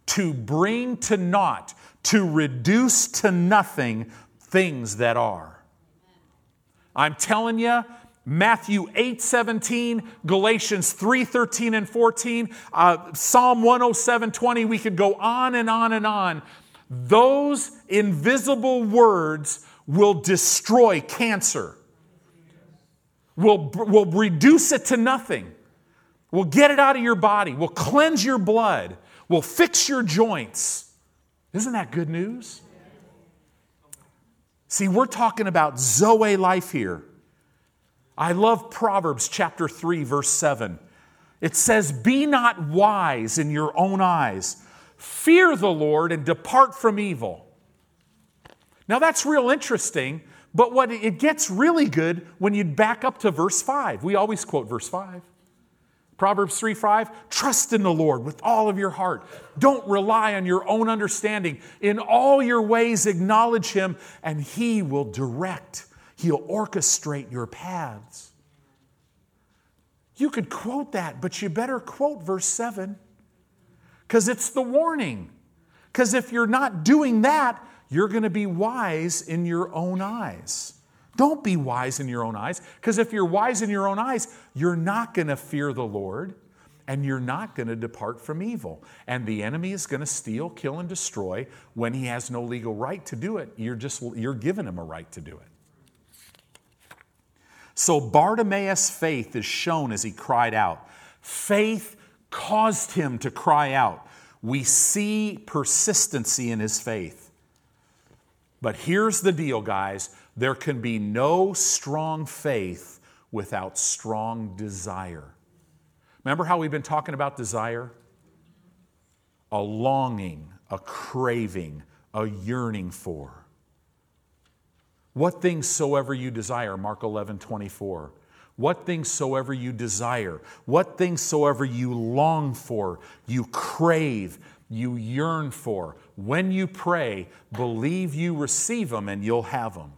to bring to naught, to reduce to nothing things that are. I'm telling you, Matthew 8 17, Galatians 3 13 and 14, uh, Psalm 107 20. We could go on and on and on. Those invisible words will destroy cancer, will, will reduce it to nothing, will get it out of your body, We'll cleanse your blood, We'll fix your joints. Isn't that good news? See, we're talking about Zoe life here. I love Proverbs chapter 3, verse 7. It says, Be not wise in your own eyes. Fear the Lord and depart from evil. Now that's real interesting, but what it gets really good when you back up to verse 5. We always quote verse 5. Proverbs 3 5, trust in the Lord with all of your heart. Don't rely on your own understanding. In all your ways, acknowledge Him, and He will direct He'll orchestrate your paths. You could quote that, but you better quote verse 7 because it's the warning. Because if you're not doing that, you're going to be wise in your own eyes. Don't be wise in your own eyes, because if you're wise in your own eyes, you're not going to fear the Lord and you're not going to depart from evil. And the enemy is going to steal, kill, and destroy when he has no legal right to do it. You're just you're giving him a right to do it. So Bartimaeus' faith is shown as he cried out. Faith caused him to cry out. We see persistency in his faith. But here's the deal, guys there can be no strong faith without strong desire. Remember how we've been talking about desire? A longing, a craving, a yearning for. What things soever you desire, Mark 11, 24. What things soever you desire, what things soever you long for, you crave, you yearn for. When you pray, believe you receive them and you'll have them.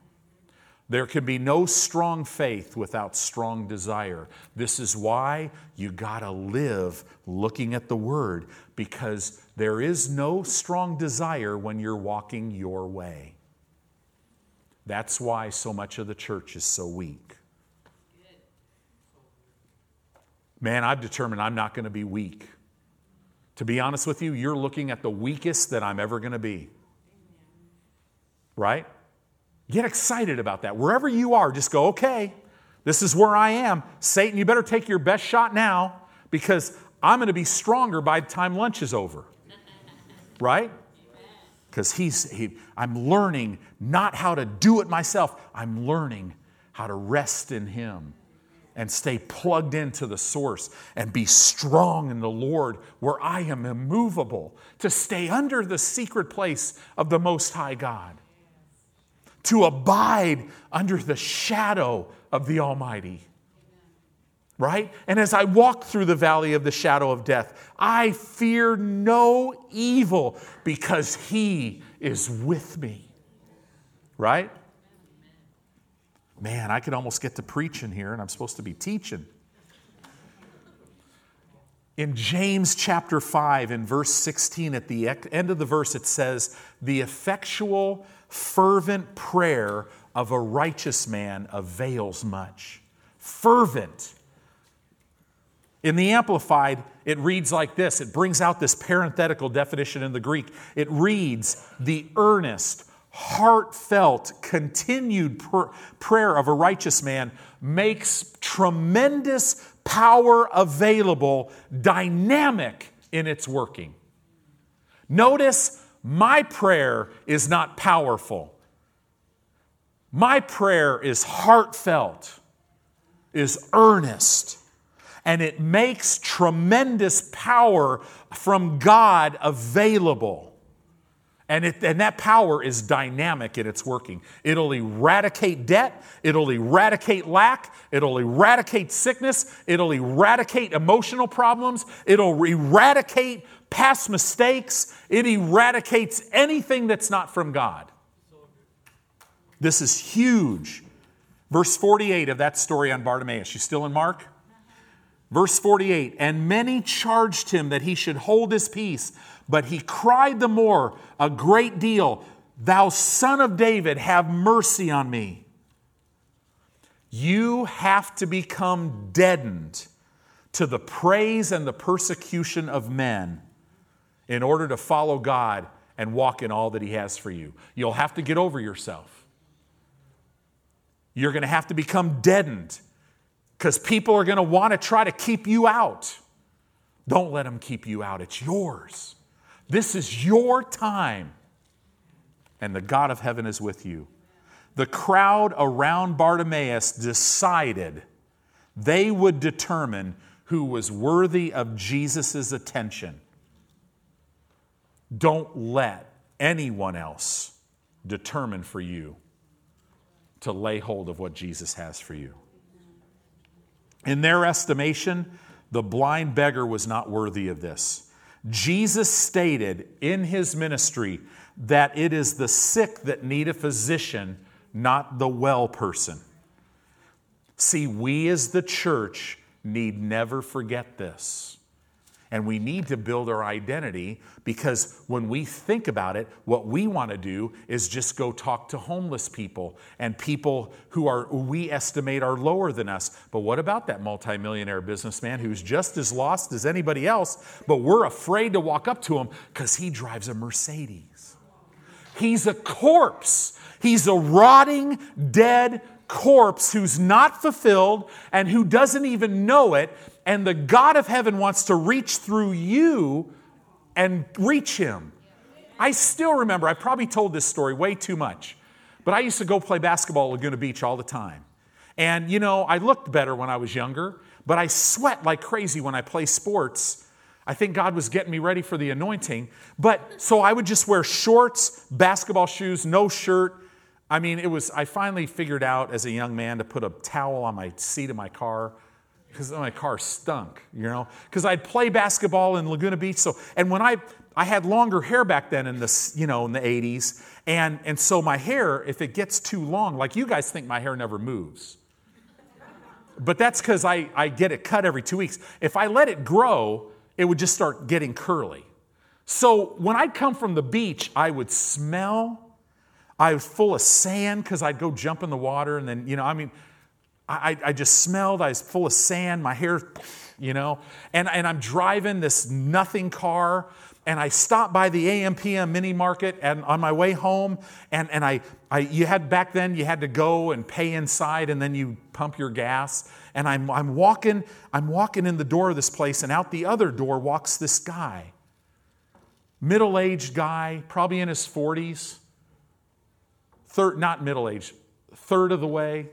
There can be no strong faith without strong desire. This is why you got to live looking at the Word because there is no strong desire when you're walking your way. That's why so much of the church is so weak. man, I've determined I'm not to be weak. To be honest with you, you're looking at the weakest that I'm ever to be. Right? Get excited about that. Wherever you are, just go, okay, this is where I am. Satan, you better take your best shot now because I'm going to be stronger by the time lunch is over. Right? Because he's he, I'm learning not how to do it myself. I'm learning how to rest in him and stay plugged into the source and be strong in the Lord where I am immovable, to stay under the secret place of the Most High God, to abide under the shadow of the Almighty. Right? And as I walk through the valley of the shadow of death, I fear no evil because He is with me. Right? Man, I could almost get to preaching here, and I'm supposed to be teaching. In James chapter 5, in verse 16, at the end of the verse, it says, The effectual, fervent prayer of a righteous man avails much. Fervent. In the Amplified, it reads like this it brings out this parenthetical definition in the Greek. It reads, The earnest, heartfelt, continued pr- prayer of a righteous man makes tremendous power available, dynamic in its working. Notice my prayer is not powerful. My prayer is heartfelt, is earnest, and it makes tremendous power from God available. And, it, and that power is dynamic in its working. It'll eradicate debt, it'll eradicate lack, it'll eradicate sickness, it'll eradicate emotional problems, it'll eradicate past mistakes, it eradicates anything that's not from God. This is huge. Verse 48 of that story on Bartimaeus. You still in Mark? Verse 48 And many charged him that he should hold his peace. But he cried the more a great deal, Thou son of David, have mercy on me. You have to become deadened to the praise and the persecution of men in order to follow God and walk in all that He has for you. You'll have to get over yourself. You're going to have to become deadened because people are going to want to try to keep you out. Don't let them keep you out, it's yours. This is your time. And the God of heaven is with you. The crowd around Bartimaeus decided they would determine who was worthy of Jesus' attention. Don't let anyone else determine for you to lay hold of what Jesus has for you. In their estimation, the blind beggar was not worthy of this. Jesus stated in his ministry that it is the sick that need a physician, not the well person. See, we as the church need never forget this. And we need to build our identity because when we think about it, what we want to do is just go talk to homeless people and people who are we estimate are lower than us. But what about that multimillionaire businessman who's just as lost as anybody else, but we're afraid to walk up to him because he drives a Mercedes. He's a corpse. He's a rotting, dead corpse who's not fulfilled and who doesn't even know it and the God of heaven wants to reach through you and reach him. I still remember, I probably told this story way too much, but I used to go play basketball at Laguna Beach all the time. And you know, I looked better when I was younger, but I sweat like crazy when I play sports. I think God was getting me ready for the anointing. But so I would just wear shorts, basketball shoes, no shirt. I mean, it was, I finally figured out as a young man to put a towel on my seat of my car because my car stunk, you know, because I'd play basketball in Laguna Beach. So, and when I, I had longer hair back then in the, you know, in the 80s. And, and so my hair, if it gets too long, like you guys think my hair never moves. But that's because I, I get it cut every two weeks. If I let it grow, it would just start getting curly. So when I'd come from the beach, I would smell. I was full of sand because I'd go jump in the water and then, you know, I mean, I, I just smelled, I was full of sand, my hair you know? And, and I'm driving this nothing car, and I stopped by the AMPM mini market and on my way home, and, and I, I, you had back then, you had to go and pay inside, and then you pump your gas. And I'm, I'm, walking, I'm walking in the door of this place, and out the other door walks this guy. Middle aged guy, probably in his 40s. Third, not middle aged, third of the way.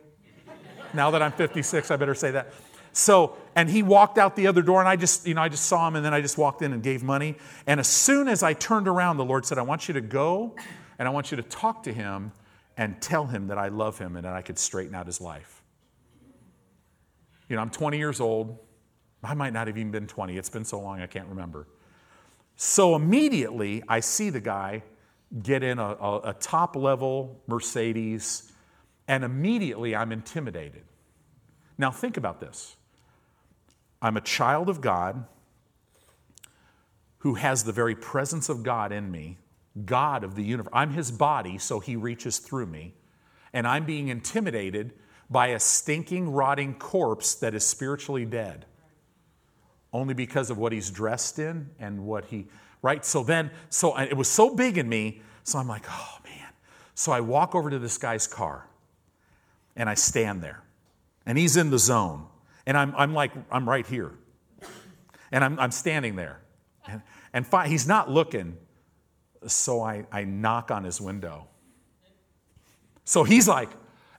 Now that I'm 56, I better say that. So, and he walked out the other door, and I just, you know, I just saw him, and then I just walked in and gave money. And as soon as I turned around, the Lord said, I want you to go and I want you to talk to him and tell him that I love him and that I could straighten out his life. You know, I'm 20 years old. I might not have even been 20. It's been so long, I can't remember. So immediately, I see the guy get in a, a, a top level Mercedes, and immediately I'm intimidated. Now, think about this. I'm a child of God who has the very presence of God in me, God of the universe. I'm his body, so he reaches through me. And I'm being intimidated by a stinking, rotting corpse that is spiritually dead. Only because of what he's dressed in and what he, right? So then, so it was so big in me, so I'm like, oh man. So I walk over to this guy's car and I stand there. And he's in the zone. And I'm, I'm like, I'm right here. And I'm, I'm standing there. And, and fi- he's not looking. So I, I knock on his window. So he's like,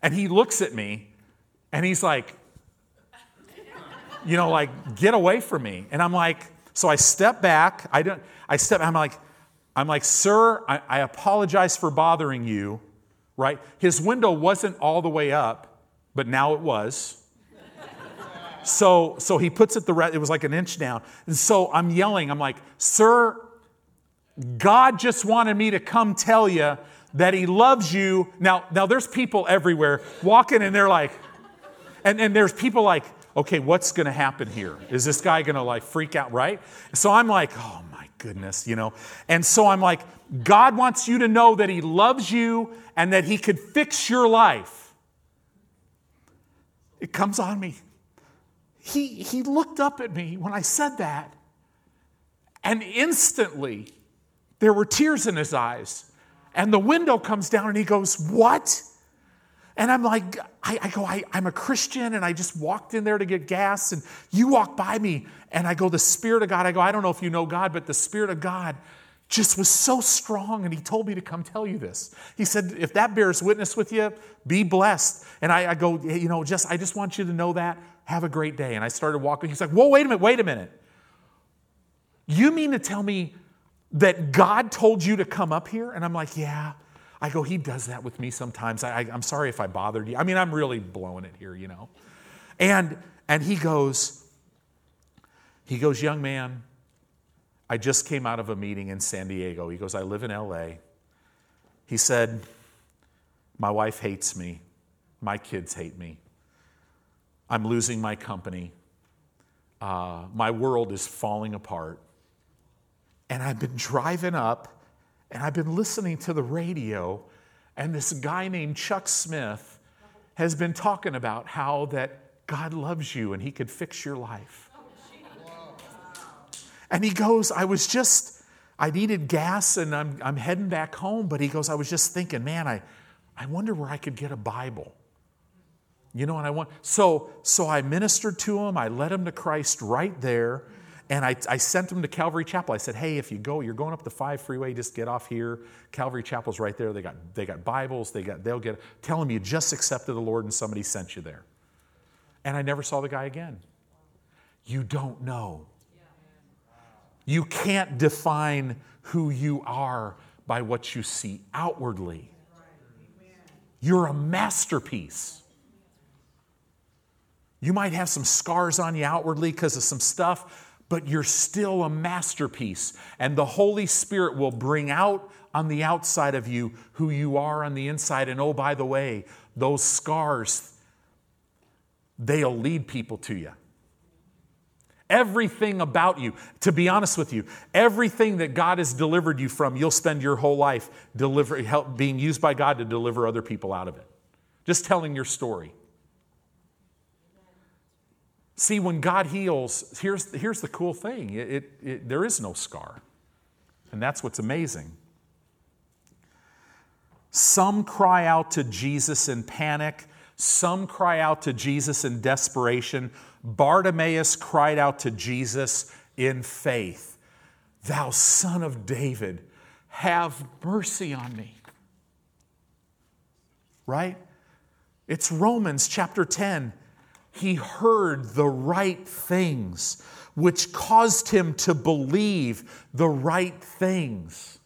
and he looks at me and he's like, you know, like, get away from me. And I'm like, so I step back. I don't, I step, I'm like, I'm like, sir, I, I apologize for bothering you, right? His window wasn't all the way up, but now it was. So, so he puts it the re- it was like an inch down. And so I'm yelling, I'm like, Sir, God just wanted me to come tell you that he loves you. Now, now there's people everywhere walking and they're like, and, and there's people like, okay, what's gonna happen here? Is this guy gonna like freak out, right? So I'm like, oh goodness, you know. And so I'm like, God wants you to know that he loves you and that he could fix your life. It comes on me he, he looked up at me when I said that, and instantly there were tears in his eyes. And the window comes down and he goes, What? And I'm like, I, I go, I, I'm a Christian and I just walked in there to get gas. And you walk by me and I go, The Spirit of God. I go, I don't know if you know God, but the Spirit of God just was so strong. And he told me to come tell you this. He said, If that bears witness with you, be blessed. And I, I go, hey, You know, just, I just want you to know that. Have a great day. And I started walking. He's like, Whoa, wait a minute, wait a minute. You mean to tell me that God told you to come up here? And I'm like, Yeah. I go, He does that with me sometimes. I, am sorry if I bothered you. I mean, I'm really blowing it here, you know. And, and he goes, he goes, young man, I just came out of a meeting in San Diego. He goes, I live in LA. He said, My wife hates me. My kids hate me. I'm losing my company. Uh, my world is falling apart. And I've been driving up and I've been listening to the radio, and this guy named Chuck Smith has been talking about how that God loves you and he could fix your life. And he goes, I was just, I needed gas and I'm, I'm heading back home, but he goes, I was just thinking, man, I, I wonder where I could get a Bible. You know, and I want so so I ministered to him. I led him to Christ right there, and I, I sent them to Calvary Chapel. I said, "Hey, if you go, you're going up the five freeway. Just get off here. Calvary Chapel's right there. They got they got Bibles. They got they'll get. Tell them you just accepted the Lord and somebody sent you there." And I never saw the guy again. You don't know. You can't define who you are by what you see outwardly. You're a masterpiece. You might have some scars on you outwardly because of some stuff, but you're still a masterpiece. And the Holy Spirit will bring out on the outside of you who you are on the inside. And oh, by the way, those scars, they'll lead people to you. Everything about you, to be honest with you, everything that God has delivered you from, you'll spend your whole life deliver, help, being used by God to deliver other people out of it. Just telling your story. See, when God heals, here's, here's the cool thing it, it, it, there is no scar. And that's what's amazing. Some cry out to Jesus in panic, some cry out to Jesus in desperation. Bartimaeus cried out to Jesus in faith Thou son of David, have mercy on me. Right? It's Romans chapter 10. He heard the right things, which caused him to believe the right things,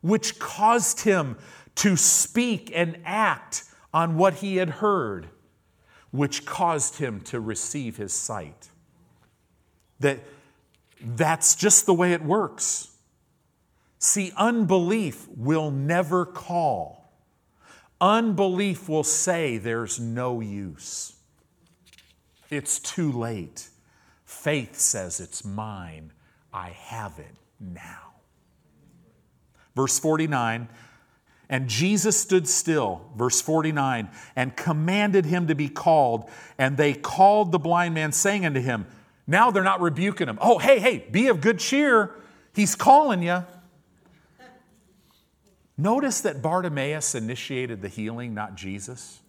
which caused him to speak and act on what he had heard, which caused him to receive his sight. That that's just the way it works. See, unbelief will never call. Unbelief will say there's no use. It's too late. Faith says it's mine. I have it now. Verse 49 And Jesus stood still, verse 49, and commanded him to be called. And they called the blind man, saying unto him, Now they're not rebuking him. Oh, hey, hey, be of good cheer. He's calling you. Notice that Bartimaeus initiated the healing, not Jesus.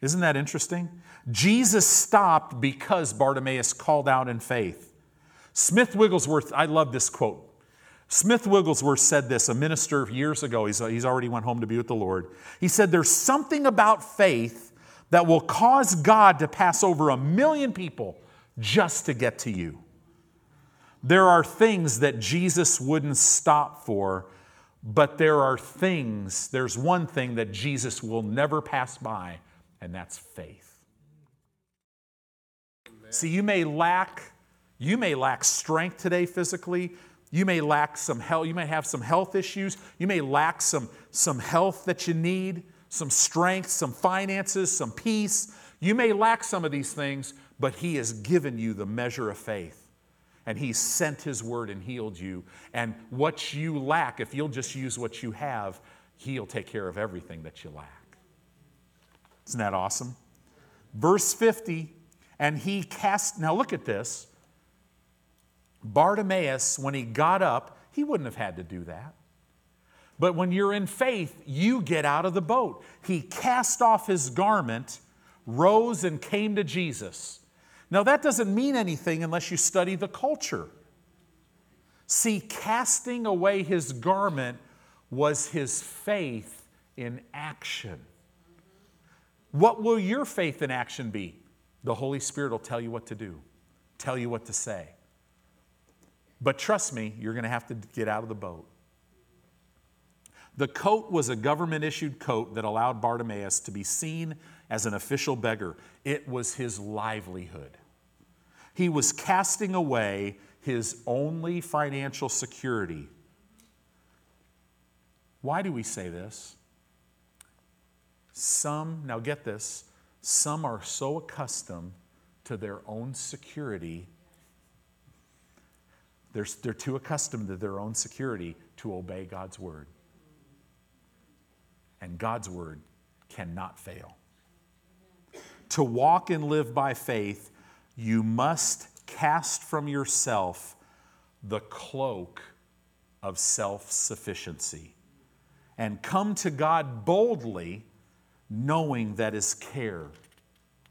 Isn't that interesting? Jesus stopped because Bartimaeus called out in faith. Smith Wigglesworth, I love this quote. Smith Wigglesworth said this, a minister years ago, he's, uh, he's already went home to be with the Lord. He said, There's something about faith that will cause God to pass over a million people just to get to you. There are things that Jesus wouldn't stop for but there are things, there's one thing that Jesus will never pass by, and that's faith. See, you may lack, you may lack strength today physically. You may lack some health, you may have some health issues. You may lack some, some health that you need, some strength, some finances, some peace. You may lack some of these things, but He has given you the measure of faith and He sent His word and healed you. And what you lack, if you'll just use what you have, He'll take care of everything that you lack. Isn't that awesome? Verse 50, and he cast, now look at this. Bartimaeus, when he got up, he wouldn't have had to do that. But when you're in faith, you get out of the boat. He cast off his garment, rose, and came to Jesus. Now, that doesn't mean anything unless you study the culture. See, casting away his garment was his faith in action. What will your faith in action be? The Holy Spirit will tell you what to do, tell you what to say. But trust me, you're going to have to get out of the boat. The coat was a government issued coat that allowed Bartimaeus to be seen as an official beggar, it was his livelihood. He was casting away his only financial security. Why do we say this? Some, now get this, some are so accustomed to their own security, they're, they're too accustomed to their own security to obey God's word. And God's word cannot fail. To walk and live by faith you must cast from yourself the cloak of self sufficiency and come to God boldly, knowing that His care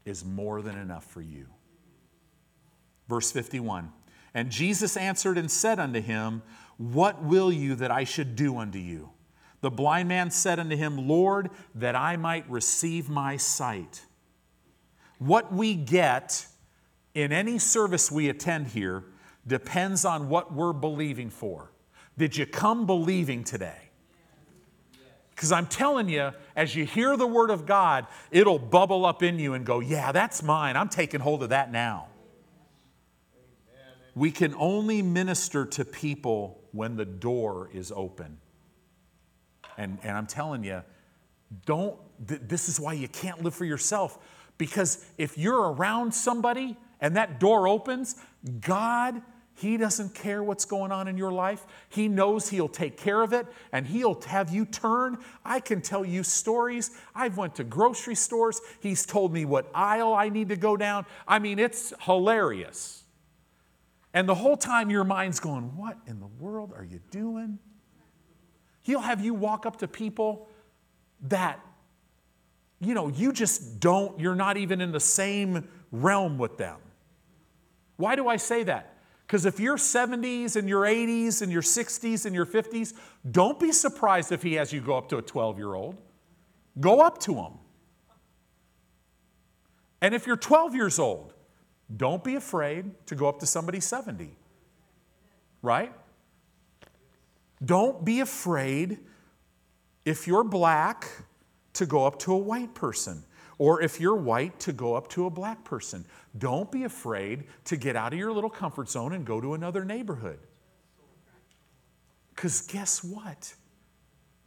is more than enough for you. Verse 51 And Jesus answered and said unto him, What will you that I should do unto you? The blind man said unto him, Lord, that I might receive my sight. What we get in any service we attend here depends on what we're believing for. Did you come believing today? Because I'm telling you, as you hear the word of God, it'll bubble up in you and go, Yeah, that's mine. I'm taking hold of that now. We can only minister to people when the door is open. And, and I'm telling you, don't, th- this is why you can't live for yourself. Because if you're around somebody and that door opens, God He doesn't care what's going on in your life. He knows He'll take care of it and He'll have you turn. I can tell you stories. I've went to grocery stores. He's told me what aisle I need to go down. I mean, it's hilarious. And the whole time your mind's going, What in the world are you doing? He'll have you walk up to people that, you know, you just don't, you're not even in the same realm with them. Why do I say that? Because if you're 70s and your 80s and your 60s and your 50s, don't be surprised if he has you go up to a 12 year old. Go up to him. And if you're 12 years old, don't be afraid to go up to somebody 70. Right? Don't be afraid if you're black to go up to a white person, or if you're white to go up to a black person. Don't be afraid to get out of your little comfort zone and go to another neighborhood. Because guess what?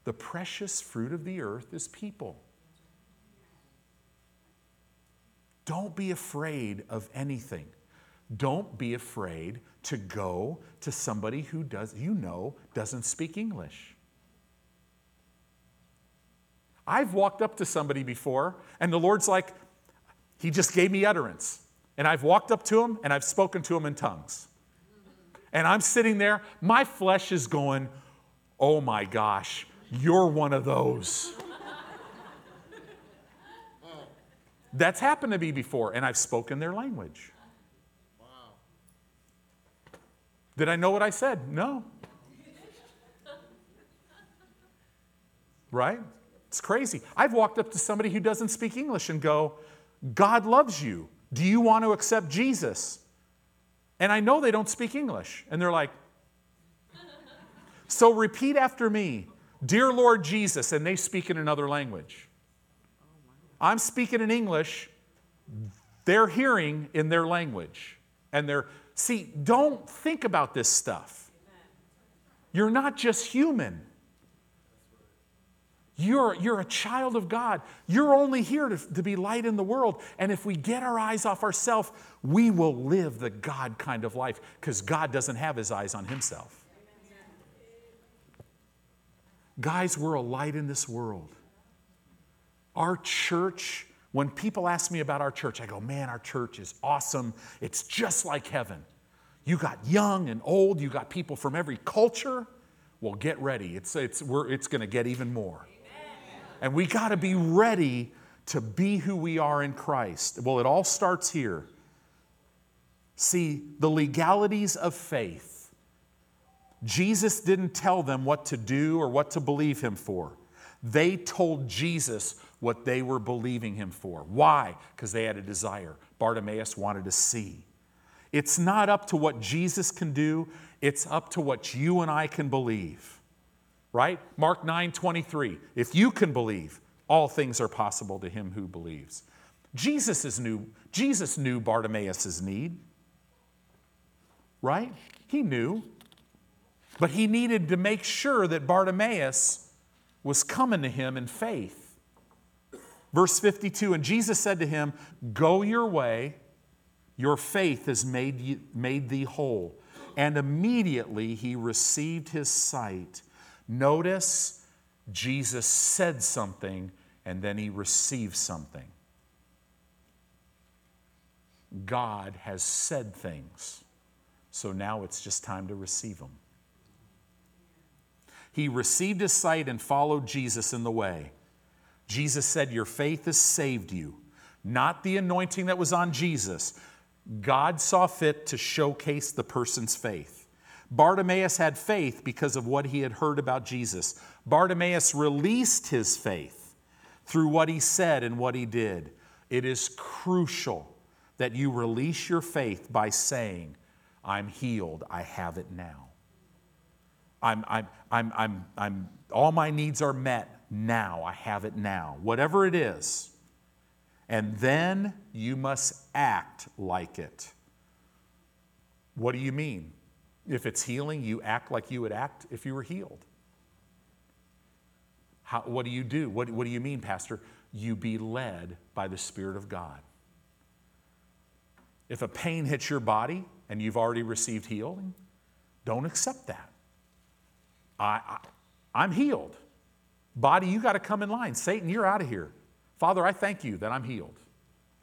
The precious fruit of the earth is people. Don't be afraid of anything. Don't be afraid to go to somebody who does, you know, doesn't speak English. I've walked up to somebody before, and the Lord's like, He just gave me utterance. And I've walked up to him and I've spoken to him in tongues. And I'm sitting there, my flesh is going, Oh my gosh, you're one of those. That's happened to me before, and I've spoken their language. Wow. Did I know what I said? No. right? It's crazy. I've walked up to somebody who doesn't speak English and go, God loves you. Do you want to accept Jesus? And I know they don't speak English. And they're like, so repeat after me, Dear Lord Jesus, and they speak in another language. I'm speaking in English, they're hearing in their language. And they're, see, don't think about this stuff. You're not just human. You're, you're a child of God. You're only here to, to be light in the world. And if we get our eyes off ourselves, we will live the God kind of life because God doesn't have his eyes on himself. Guys, we're a light in this world. Our church, when people ask me about our church, I go, man, our church is awesome. It's just like heaven. You got young and old, you got people from every culture. Well, get ready. It's, it's, it's going to get even more. And we got to be ready to be who we are in Christ. Well, it all starts here. See, the legalities of faith. Jesus didn't tell them what to do or what to believe him for. They told Jesus what they were believing him for. Why? Because they had a desire. Bartimaeus wanted to see. It's not up to what Jesus can do, it's up to what you and I can believe right? Mark 9 23. If you can believe, all things are possible to him who believes. Jesus, is new, Jesus knew Bartimaeus' need, right? He knew. But he needed to make sure that Bartimaeus was coming to him in faith. Verse 52 And Jesus said to him, Go your way, your faith has made, you, made thee whole. And immediately he received his sight Notice Jesus said something and then he received something. God has said things, so now it's just time to receive them. He received his sight and followed Jesus in the way. Jesus said, Your faith has saved you. Not the anointing that was on Jesus. God saw fit to showcase the person's faith. Bartimaeus had faith because of what he had heard about Jesus. Bartimaeus released his faith through what he said and what he did. It is crucial that you release your faith by saying, I'm healed, I have it now. I'm, I'm, I'm, I'm, I'm, all my needs are met now, I have it now, whatever it is. And then you must act like it. What do you mean? If it's healing, you act like you would act if you were healed. How, what do you do? What, what do you mean, Pastor? You be led by the Spirit of God. If a pain hits your body, and you've already received healing, don't accept that. I, I, am healed. Body, you got to come in line. Satan, you're out of here. Father, I thank you that I'm healed.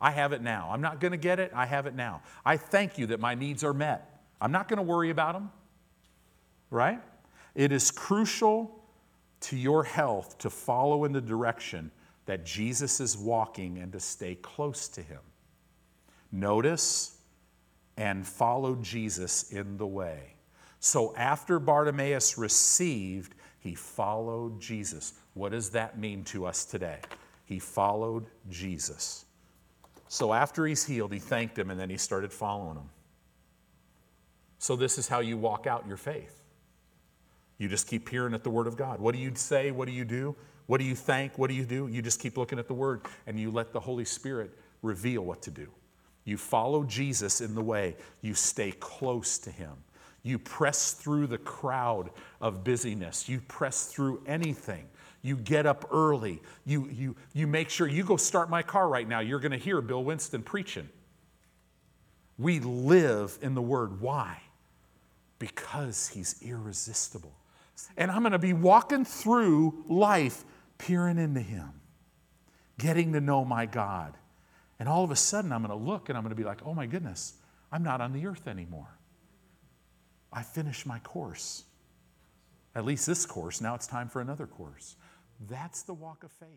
I have it now. I'm not going to get it. I have it now. I thank you that my needs are met. I'm not going to worry about them. Right? It is crucial to your health to follow in the direction that Jesus is walking and to stay close to him. Notice and follow Jesus in the way. So after Bartimaeus received, he followed Jesus. What does that mean to us today? He followed Jesus. So after he's healed, he thanked him and then he started following him. So this is how you walk out your faith. You just keep hearing at the Word of God. What do you say? What do you do? What do you thank? What do you do? You just keep looking at the Word and you let the Holy Spirit reveal what to do. You follow Jesus in the way, you stay close to Him. You press through the crowd of busyness, you press through anything. You get up early. You, you, you make sure you go start my car right now. You're going to hear Bill Winston preaching. We live in the Word. Why? Because He's irresistible. And I'm going to be walking through life peering into Him, getting to know my God. And all of a sudden, I'm going to look and I'm going to be like, oh my goodness, I'm not on the earth anymore. I finished my course. At least this course. Now it's time for another course. That's the walk of faith.